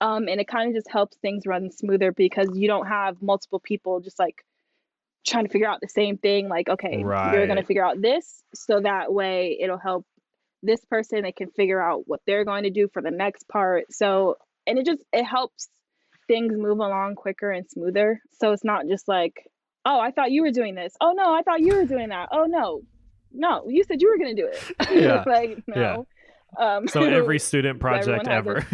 Um, and it kind of just helps things run smoother because you don't have multiple people just like trying to figure out the same thing. Like, okay, you're going to figure out this. So that way it'll help this person. They can figure out what they're going to do for the next part. So, and it just, it helps things move along quicker and smoother. So it's not just like, oh, I thought you were doing this. Oh, no, I thought you were doing that. Oh, no, no, you said you were going to do it. (laughs) Yeah, (laughs) like, no. Um, so every (laughs) student project ever.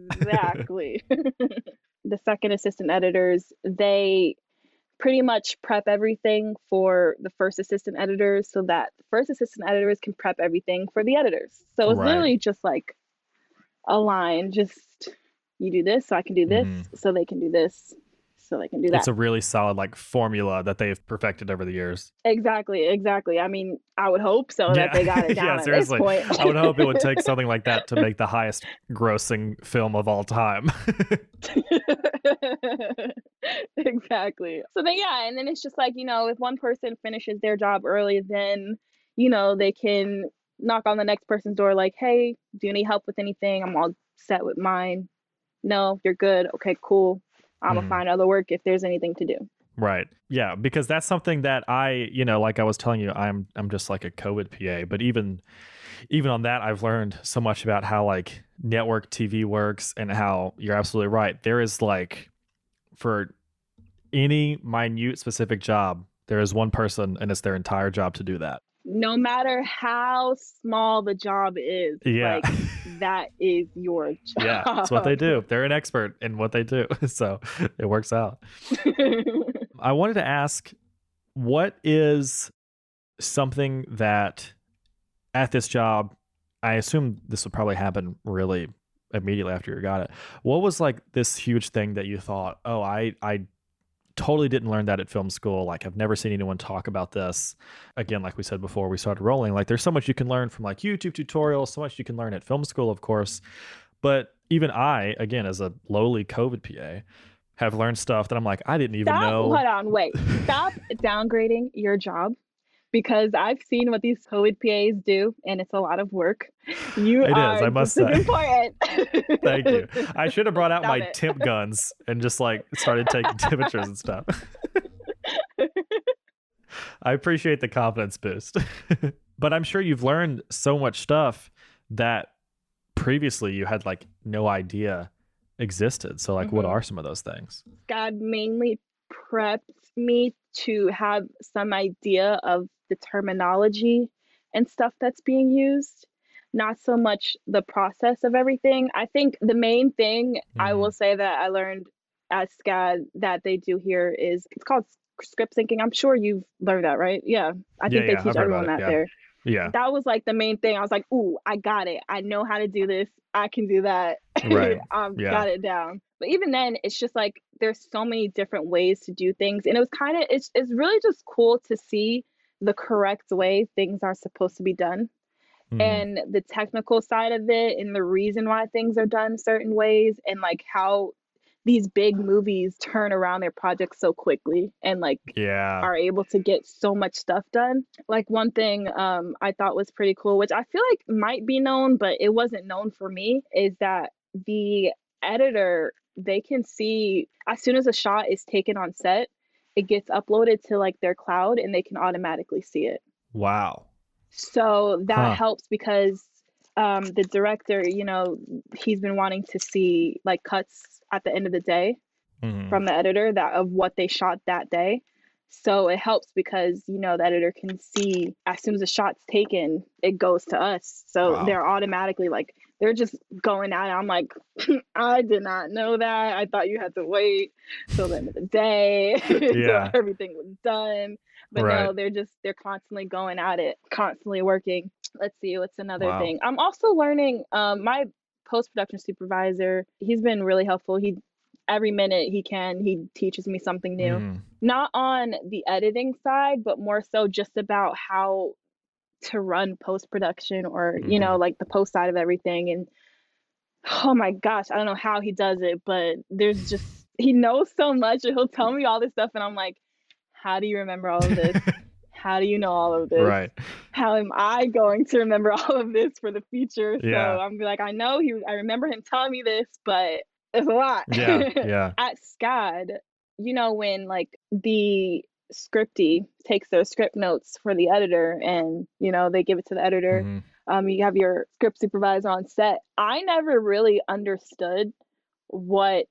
exactly. the second assistant editors, they pretty much prep everything for the first assistant editors so that the first assistant editors can prep everything for the editors. So it's Right. literally just like a line, just you do this, so I can do this, Mhm. so they can do this, so they can do that. it's a really solid like formula that they've perfected over the years. exactly, exactly. I mean, I would hope so that they got it (laughs) down yeah, at seriously. this point. I would hope it would take something like that to make the (laughs) highest grossing film of all time. (laughs) (laughs) exactly. So then, yeah, and then it's just like, you know, if one person finishes their job early, then, you know, they can knock on the next person's door, like, hey, do you need help with anything? I'm all set with mine. No, you're good. Okay, cool. I'm Mhm. gonna find other work if there's anything to do. Right. Yeah, because that's something that I, you know, like I was telling you, I'm I'm just like a COVID PA, but even even on that I've learned so much about how like network TV works and how you're absolutely right. There is like for any minute specific job, there is one person and it's their entire job to do that. No matter how small the job is, Yeah. like (laughs) that is your job. yeah, that's what they do. They're an expert in what they do. (laughs) So it works out. (laughs) I wanted to ask what is something that at this job, I assume this would probably happen really immediately after you got it. What was like this huge thing that you thought, oh, I, I totally didn't learn that at film school. Like I've never seen anyone talk about this. Again, like we said before we started rolling, like there's so much you can learn from like YouTube tutorials, so much you can learn at film school, of course. But even I, again, as a lowly COVID PA, have learned stuff that I'm like, I didn't even Stop. know. Hold on. Wait. (laughs) Stop downgrading your job because I've seen what these COVID PAs do, and it's a lot of work. You it are is, I must say. important. (laughs) Thank you. I should have brought out Stop my it. temp guns and just like started taking temperatures and stuff. (laughs) I appreciate the confidence boost. (laughs) but I'm sure you've learned so much stuff that previously you had like no idea existed. So like what Mhm. are some of those things? God mainly prepped me to have some idea of the terminology and stuff that's being used, not so much the process of everything. I think the main thing I Mhm. will say that I learned at SCAD that they do here is it's called script syncing. I'm sure you've learned that, right? Yeah. I Yeah, think they yeah, teach everyone that yeah. there. Yeah. That was like the main thing. I was like, ooh, I got it. I know how to do this. I can do that. Right. I've (laughs) Yeah. got it down. But even then, it's just like there's so many different ways to do things. And it was kind of it's it's really just cool to see the correct way things are supposed to be done Mhm. and the technical side of it and the reason why things are done certain ways and like how these big movies turn around their projects so quickly and like yeah. are able to get so much stuff done. Like one thing um, I thought was pretty cool, which I feel like might be known, but it wasn't known for me, is that the editor they can see as soon as a shot is taken on set, it gets uploaded to like their cloud and they can automatically see it. Wow. So that Huh. helps because um, the director, you know, he's been wanting to see like cuts at the end of the day Mhm. from the editor that of what they shot that day. So it helps because you know the editor can see as soon as a shot's taken, it goes to us. So Wow. they're automatically like they're just going at it. I'm like, (clears throat) I did not know that. I thought you had to wait till the end of the day (laughs) (laughs) Yeah. everything was done. But no, they're just they're constantly going at it, constantly working. Let's see what's another Wow. thing. I'm also learning. Um, my post production supervisor, he's been really helpful. He every minute he can, he teaches me something new. Mhm. Not on the editing side, but more so just about how to run post production or you mm-hmm. know like the post side of everything. And oh my gosh, I don't know how he does it, but there's (laughs) just he knows so much, and he'll tell me all this stuff, and I'm like, how do you remember all of this? (laughs) How do you know all of this? right. how am I going to remember (laughs) all of this for the future? So Yeah. I'm be like, I know he, I remember him telling me this, but it's a lot. Yeah. Yeah. At SCAD, you know, when like the scripty takes those script notes for the editor and, you know, they give it to the editor, Mhm. um, you have your script supervisor on set. I never really understood what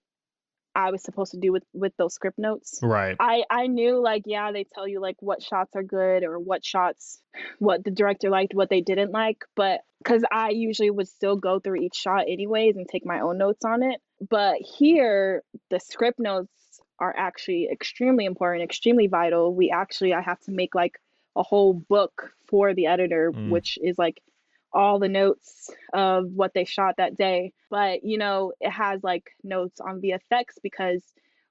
I was supposed to do with with those script notes. Right. I I knew like yeah they tell you like what shots are good or what shots what the director liked what they didn't like but cuz I usually would still go through each shot anyways and take my own notes on it but here the script notes are actually extremely important extremely vital we actually I have to make like a whole book for the editor Mm. which is like all the notes of what they shot that day but you know it has like notes on VFX because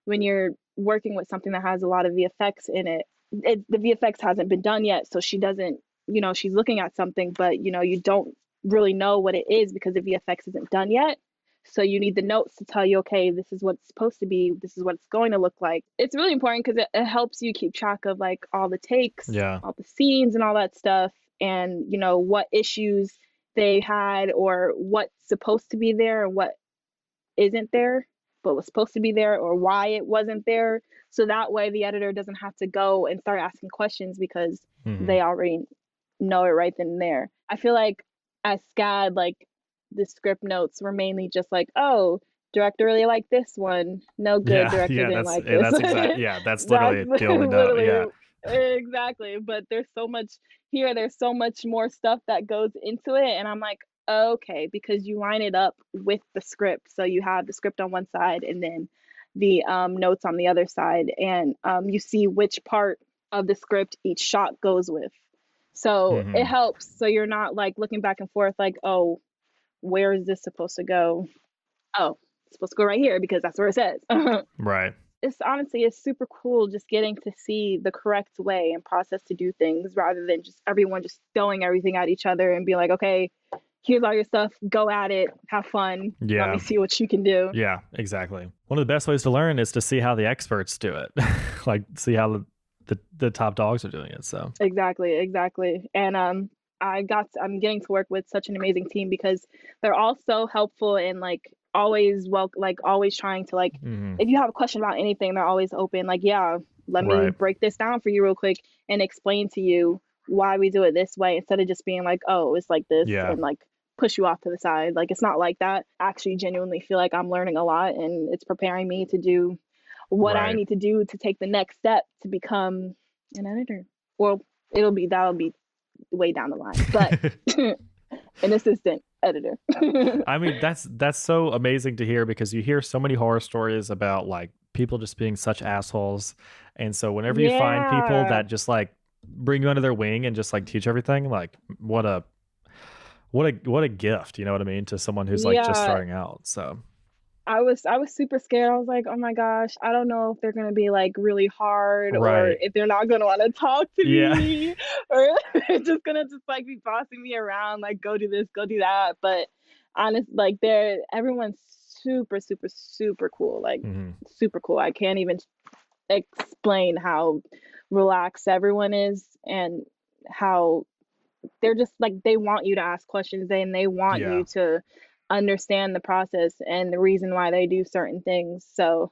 when you're working with something that has a lot of VFX in it, it the VFX hasn't been done yet, so she doesn't, you know, she's looking at something, but you know, you don't really know what it is because the VFX isn't done yet. So you need the notes to tell you, okay, this is what's supposed to be, this is what it's going to look like. It's really important because it, it helps you keep track of like all the takes, Yeah. all the scenes and all that stuff, and you know what issues they had or what's supposed to be there and what isn't there but was supposed to be there or why it wasn't there so that way the editor doesn't have to go and start asking questions because Mhm. they already know it right then and there i feel like as SCAD like the script notes were mainly just like oh director really liked this one no good yeah. (laughs) director Yeah. didn't That's like yeah, this that's exactly yeah. That's (laughs) literally That's (laughs) note. literally- Yeah. exactly but there's so much here there's so much more stuff that goes into it and i'm like okay because you line it up with the script so you have the script on one side and then the um, notes on the other side and um, you see which part of the script each shot goes with so Mhm. it helps so you're not like looking back and forth like oh where is this supposed to go oh it's supposed to go right here because that's where it says (laughs) Right. it's honestly it's super cool just getting to see the correct way and process to do things rather than just everyone just throwing everything at each other and be like okay here's all your stuff go at it have fun Yeah. let me see what you can do Yeah, exactly. One of the best ways to learn is to see how the experts do it. (laughs) like see how the the the top dogs are doing it. So exactly, exactly. And um, I got I'm getting to work with such an amazing team because they're all so helpful and like always well like always trying to like mm-hmm. if you have a question about anything they're always open like yeah let me right. break this down for you real quick and explain to you why we do it this way instead of just being like oh it's like this yeah. and like push you off to the side like it's not like that I actually genuinely feel like i'm learning a lot and it's preparing me to do what right. i need to do to take the next step to become an editor well it'll be that'll be way down the line but (laughs) (laughs) an assistant editor. (laughs) I mean, that's that's so amazing to hear because you hear so many horror stories about like people just being such assholes. And so whenever you yeah. find people that just like bring you under their wing and just like teach everything, like what a what a what a gift, you know what I mean, to someone who's like yeah. just starting out. So I was I was super scared. I was like, oh my gosh, I don't know if they're gonna be like really hard right. or if they're not gonna want to talk to yeah. me (laughs) or (laughs) they're just gonna just like be bossing me around, like go do this, go do that. But honest, like they're everyone's super, super, super cool. Like mm-hmm. super cool. I can't even explain how relaxed everyone is and how they're just like they want you to ask questions and they want yeah. you to understand the process and the reason why they do certain things. So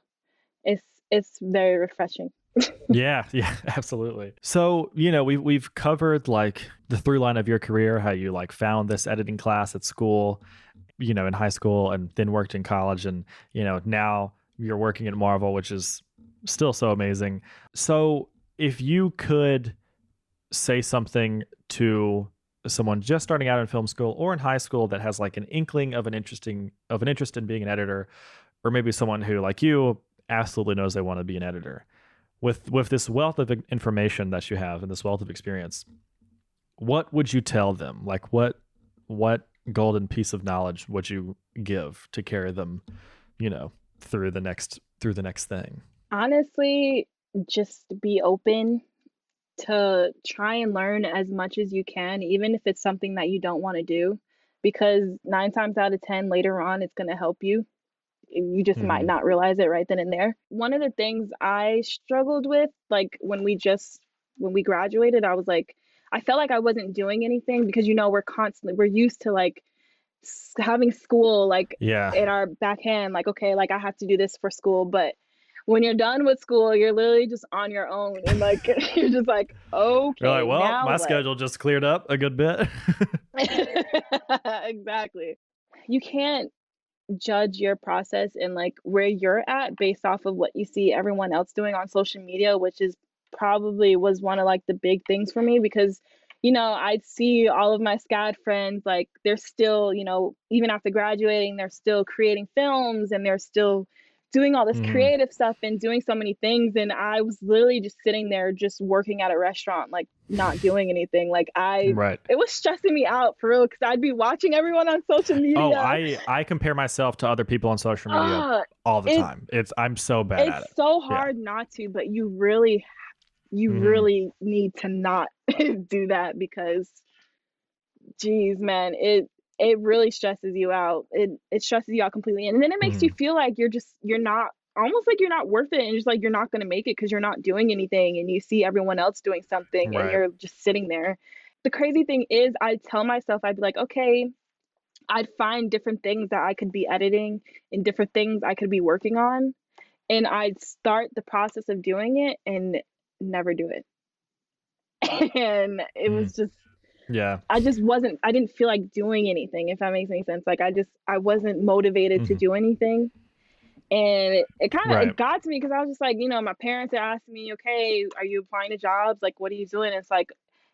it's it's very refreshing. (laughs) yeah, yeah, (laughs) absolutely. So, you know, we've we've covered like the through line of your career, how you like found this editing class at school, you know, in high school and then worked in college and, you know, now you're working at Marvel, which is still so amazing. So, if you could say something to someone just starting out in film school or in high school that has like an inkling of an interesting of an interest in being an editor or maybe someone who like you absolutely knows they want to be an editor. With with this wealth of information that you have and this wealth of experience what would you tell them? Like what what golden piece of knowledge would you give to carry them you know through the next through the next thing? Honestly just be open to try and learn as much as you can, even if it's something that you don't want to do, because nine times out of 10 later on, it's going to help you. You just mm-hmm. might not realize it right then and there. One of the things I struggled with, like when we just, when we graduated, I was like, I felt like I wasn't doing anything because, you know, we're constantly, we're used to like, having school like yeah in our backhand like okay like i have to do this for school but when you're done with school, you're literally just on your own, and like (laughs) you're just like, okay. You're like, well, my what? schedule just cleared up a good bit. (laughs) (laughs) exactly. You can't judge your process and like where you're at based off of what you see everyone else doing on social media, which is probably was one of like the big things for me because you know, I'd see all of my SCAD friends, like they're still, you know, even after graduating, they're still creating films and they're still doing all this mm. creative stuff and doing so many things and i was literally just sitting there just working at a restaurant like not doing anything like i right it was stressing me out for real because i'd be watching everyone on social media oh i i compare myself to other people on social media uh, all the time it's i'm so bad it's it. so hard yeah. not to but you really you mm. really need to not (laughs) do that because geez man it it really stresses you out. It it stresses you out completely, and then it makes mm. you mm-hmm. feel like you're just you're not almost like you're not worth it, and just like you're not going to make it because you're not doing anything, and you see everyone else doing something, right. and you're just sitting there. The crazy thing is, I tell myself I'd be like, okay, I'd find different things that I could be editing and different things I could be working on, and I'd start the process of doing it and never do it. (laughs) and it mm. was just yeah. I just wasn't i didn't feel like doing anything if that makes any sense. Like i just i wasn't motivated mm-hmm. to do anything. And it, it kind of right. it got to me because i was just like you know my parents asked me okay are you applying to jobs? Like what are you doing? It's like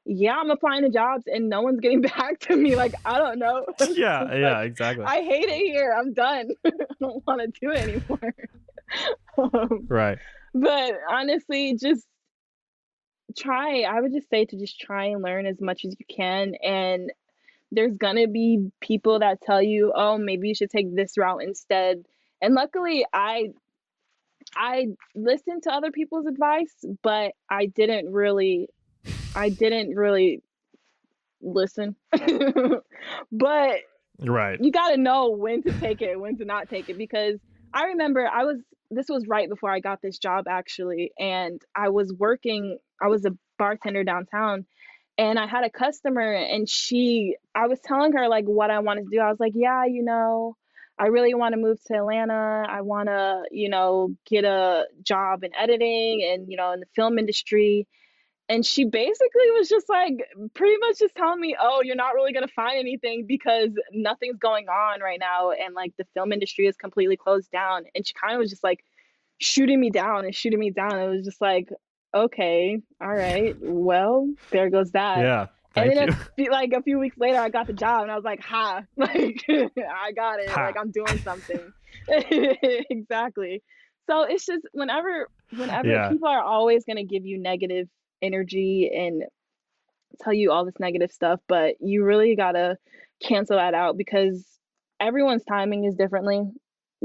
yeah i'm applying to jobs and no one's getting (laughs) back to me. Like i don't know. (laughs) (laughs) Yeah like, yeah exactly. I hate it here. I'm done. I don't want to do it anymore. Um, right. but honestly just try i would just say to just try and learn as much as you can and there's gonna be people that tell you oh maybe you should take this route instead. And luckily i i listened to other people's advice but i didn't really i didn't really listen. (laughs) But right. you got to know when to take it when to not take it because i remember i was this was right before i got this job actually and i was working I was a bartender downtown and I had a customer and she I was telling her like what I wanted to do. I was like, "Yeah, you know, I really want to move to Atlanta. I want to, you know, get a job in editing and, you know, in the film industry." And she basically was just like pretty much just telling me, "Oh, you're not really going to find anything because nothing's going on right now and like the film industry is completely closed down." And she kind of was just like shooting me down and shooting me down. It was just like, okay, all right, well, there goes that. Yeah. and then Thank a like a few weeks later, I got the job, and I was like, "Ha! (laughs) Like, I got it. Ha. Like, I'm doing something." (laughs) exactly. So it's just whenever, whenever Yeah. people are always going to give you negative energy and tell you all this negative stuff, but you really gotta cancel that out because everyone's timing is differently.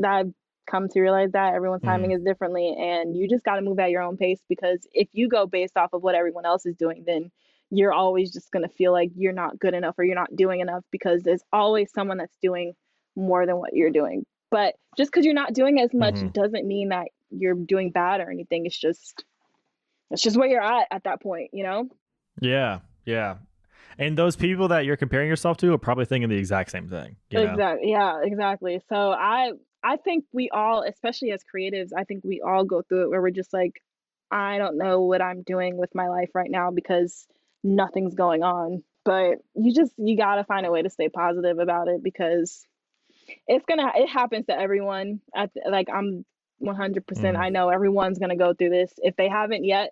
I've come to realize that everyone's timing is differently, and you just gotta move at your own pace because if you go based off of what everyone else is doing, then you're always just gonna feel like you're not good enough or you're not doing enough because there's always someone that's doing more than what you're doing. But just because you're not doing as much Mhm. doesn't mean that you're doing bad or anything. It's just it's just where you're at at that point, you know? Yeah, yeah. And those people that you're comparing yourself to are probably thinking the exact same thing. You know? Exactly. Yeah, exactly. So I I think we all, especially as creatives, I think we all go through it where we're just like, I don't know what I'm doing with my life right now because nothing's going on. But you just you gotta find a way to stay positive about it because it's gonna it happens to everyone. At like I'm 100%. Mhm. I know everyone's gonna go through this. If they haven't yet,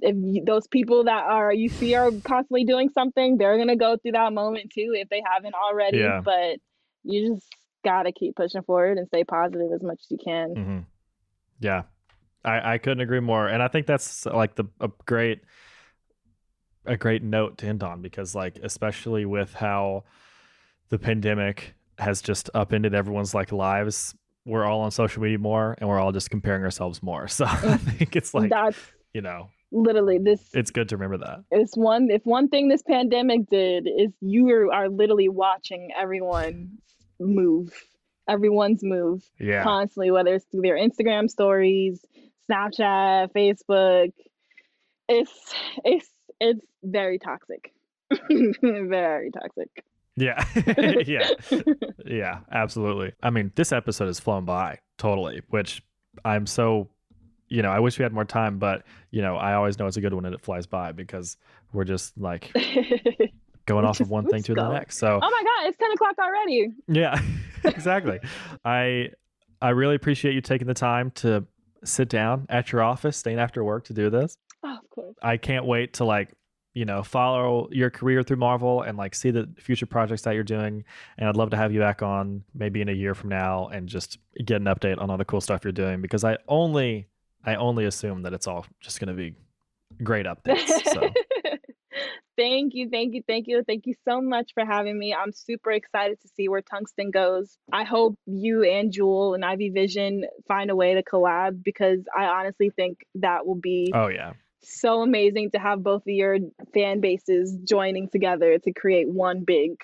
if you, those people that are you see are constantly doing something, they're gonna go through that moment too if they haven't already. Yeah. But you just gotta keep pushing forward and stay positive as much as you can. hmm Yeah, I, I couldn't agree more, and I think that's like the a great a great note to end on because like especially with how the pandemic has just upended everyone's like lives. We're all on social media more, and we're all just comparing ourselves more. (laughs) So I think it's like That's you know literally this it's good to remember that. it's one if one thing this pandemic did is you are literally watching everyone move everyone's move Yeah, constantly whether it's through their instagram stories snapchat facebook. It's it's it's very toxic. (laughs) Very toxic. Yeah, (laughs) yeah. Yeah, absolutely. I mean, this episode has flown by totally, which I'm so, you know, I wish we had more time, but, you know, I always know it's a good one and it flies by because we're just like (laughs) going off of (laughs) one thing to the next. So, oh my god it's 10 o'clock already yeah, (laughs) (laughs) exactly. I, I really appreciate you taking the time to sit down at your office, staying after work to do this. oh, of course I can't wait to like you know follow your career through Marvel and like see the future projects that you're doing. And I'd love to have you back on maybe in a year from now and just get an update on all the cool stuff you're doing because I only I only assume that it's all just going to be great updates. So thank you, thank you, thank you, thank you so much for having me. I'm super excited to see where Tungsten goes. I hope you and Jewel and Ivy Vision find a way to collab because I honestly think that will be oh yeah. so amazing to have both of your fan bases joining together to create one big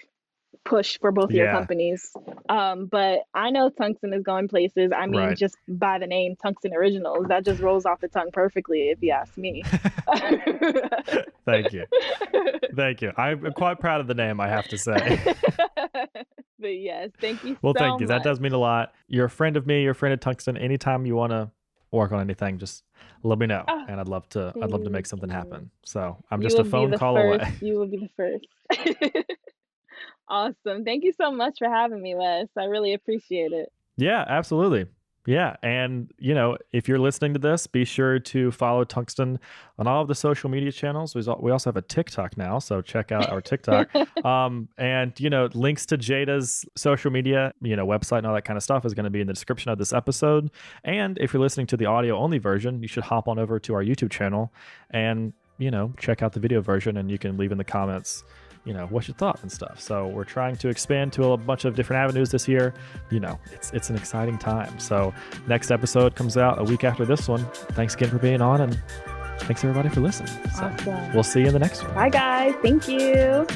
push for both of your companies. Um, but I know Tungsten is going places. I mean, Right. just by the name Tungsten Originals, that just rolls off the tongue perfectly, if you ask me. (laughs) Thank you. (laughs) Thank you. I'm quite proud of the name, I have to say. (laughs) but yes, thank you. Well, so thank you. That does mean a lot. You're a friend of me. You're a friend of Tungsten. Anytime you want to work on anything, just let me know, Oh, and I'd love to. I'd love to make something happen. So I'm just a phone call first. away. You will be the first. Awesome. Thank you so much for having me, Wes. I really appreciate it. Yeah, absolutely. Yeah, and you know, if you're listening to this, be sure to follow Tungsten on all of the social media channels. We we also have a TikTok now, so check out our TikTok. (laughs) um, and you know, links to Jada's social media, you know, website and all that kind of stuff is going to be in the description of this episode. And if you're listening to the audio only version, you should hop on over to our YouTube channel and you know check out the video version, and you can leave in the comments. You know what's your thought and stuff. So we're trying to expand to a bunch of different avenues this year. You know it's it's an exciting time. So next episode comes out a week after this one. Thanks again for being on, and thanks everybody for listening. So awesome. we'll see you in the next one. Bye, guys. Thank you.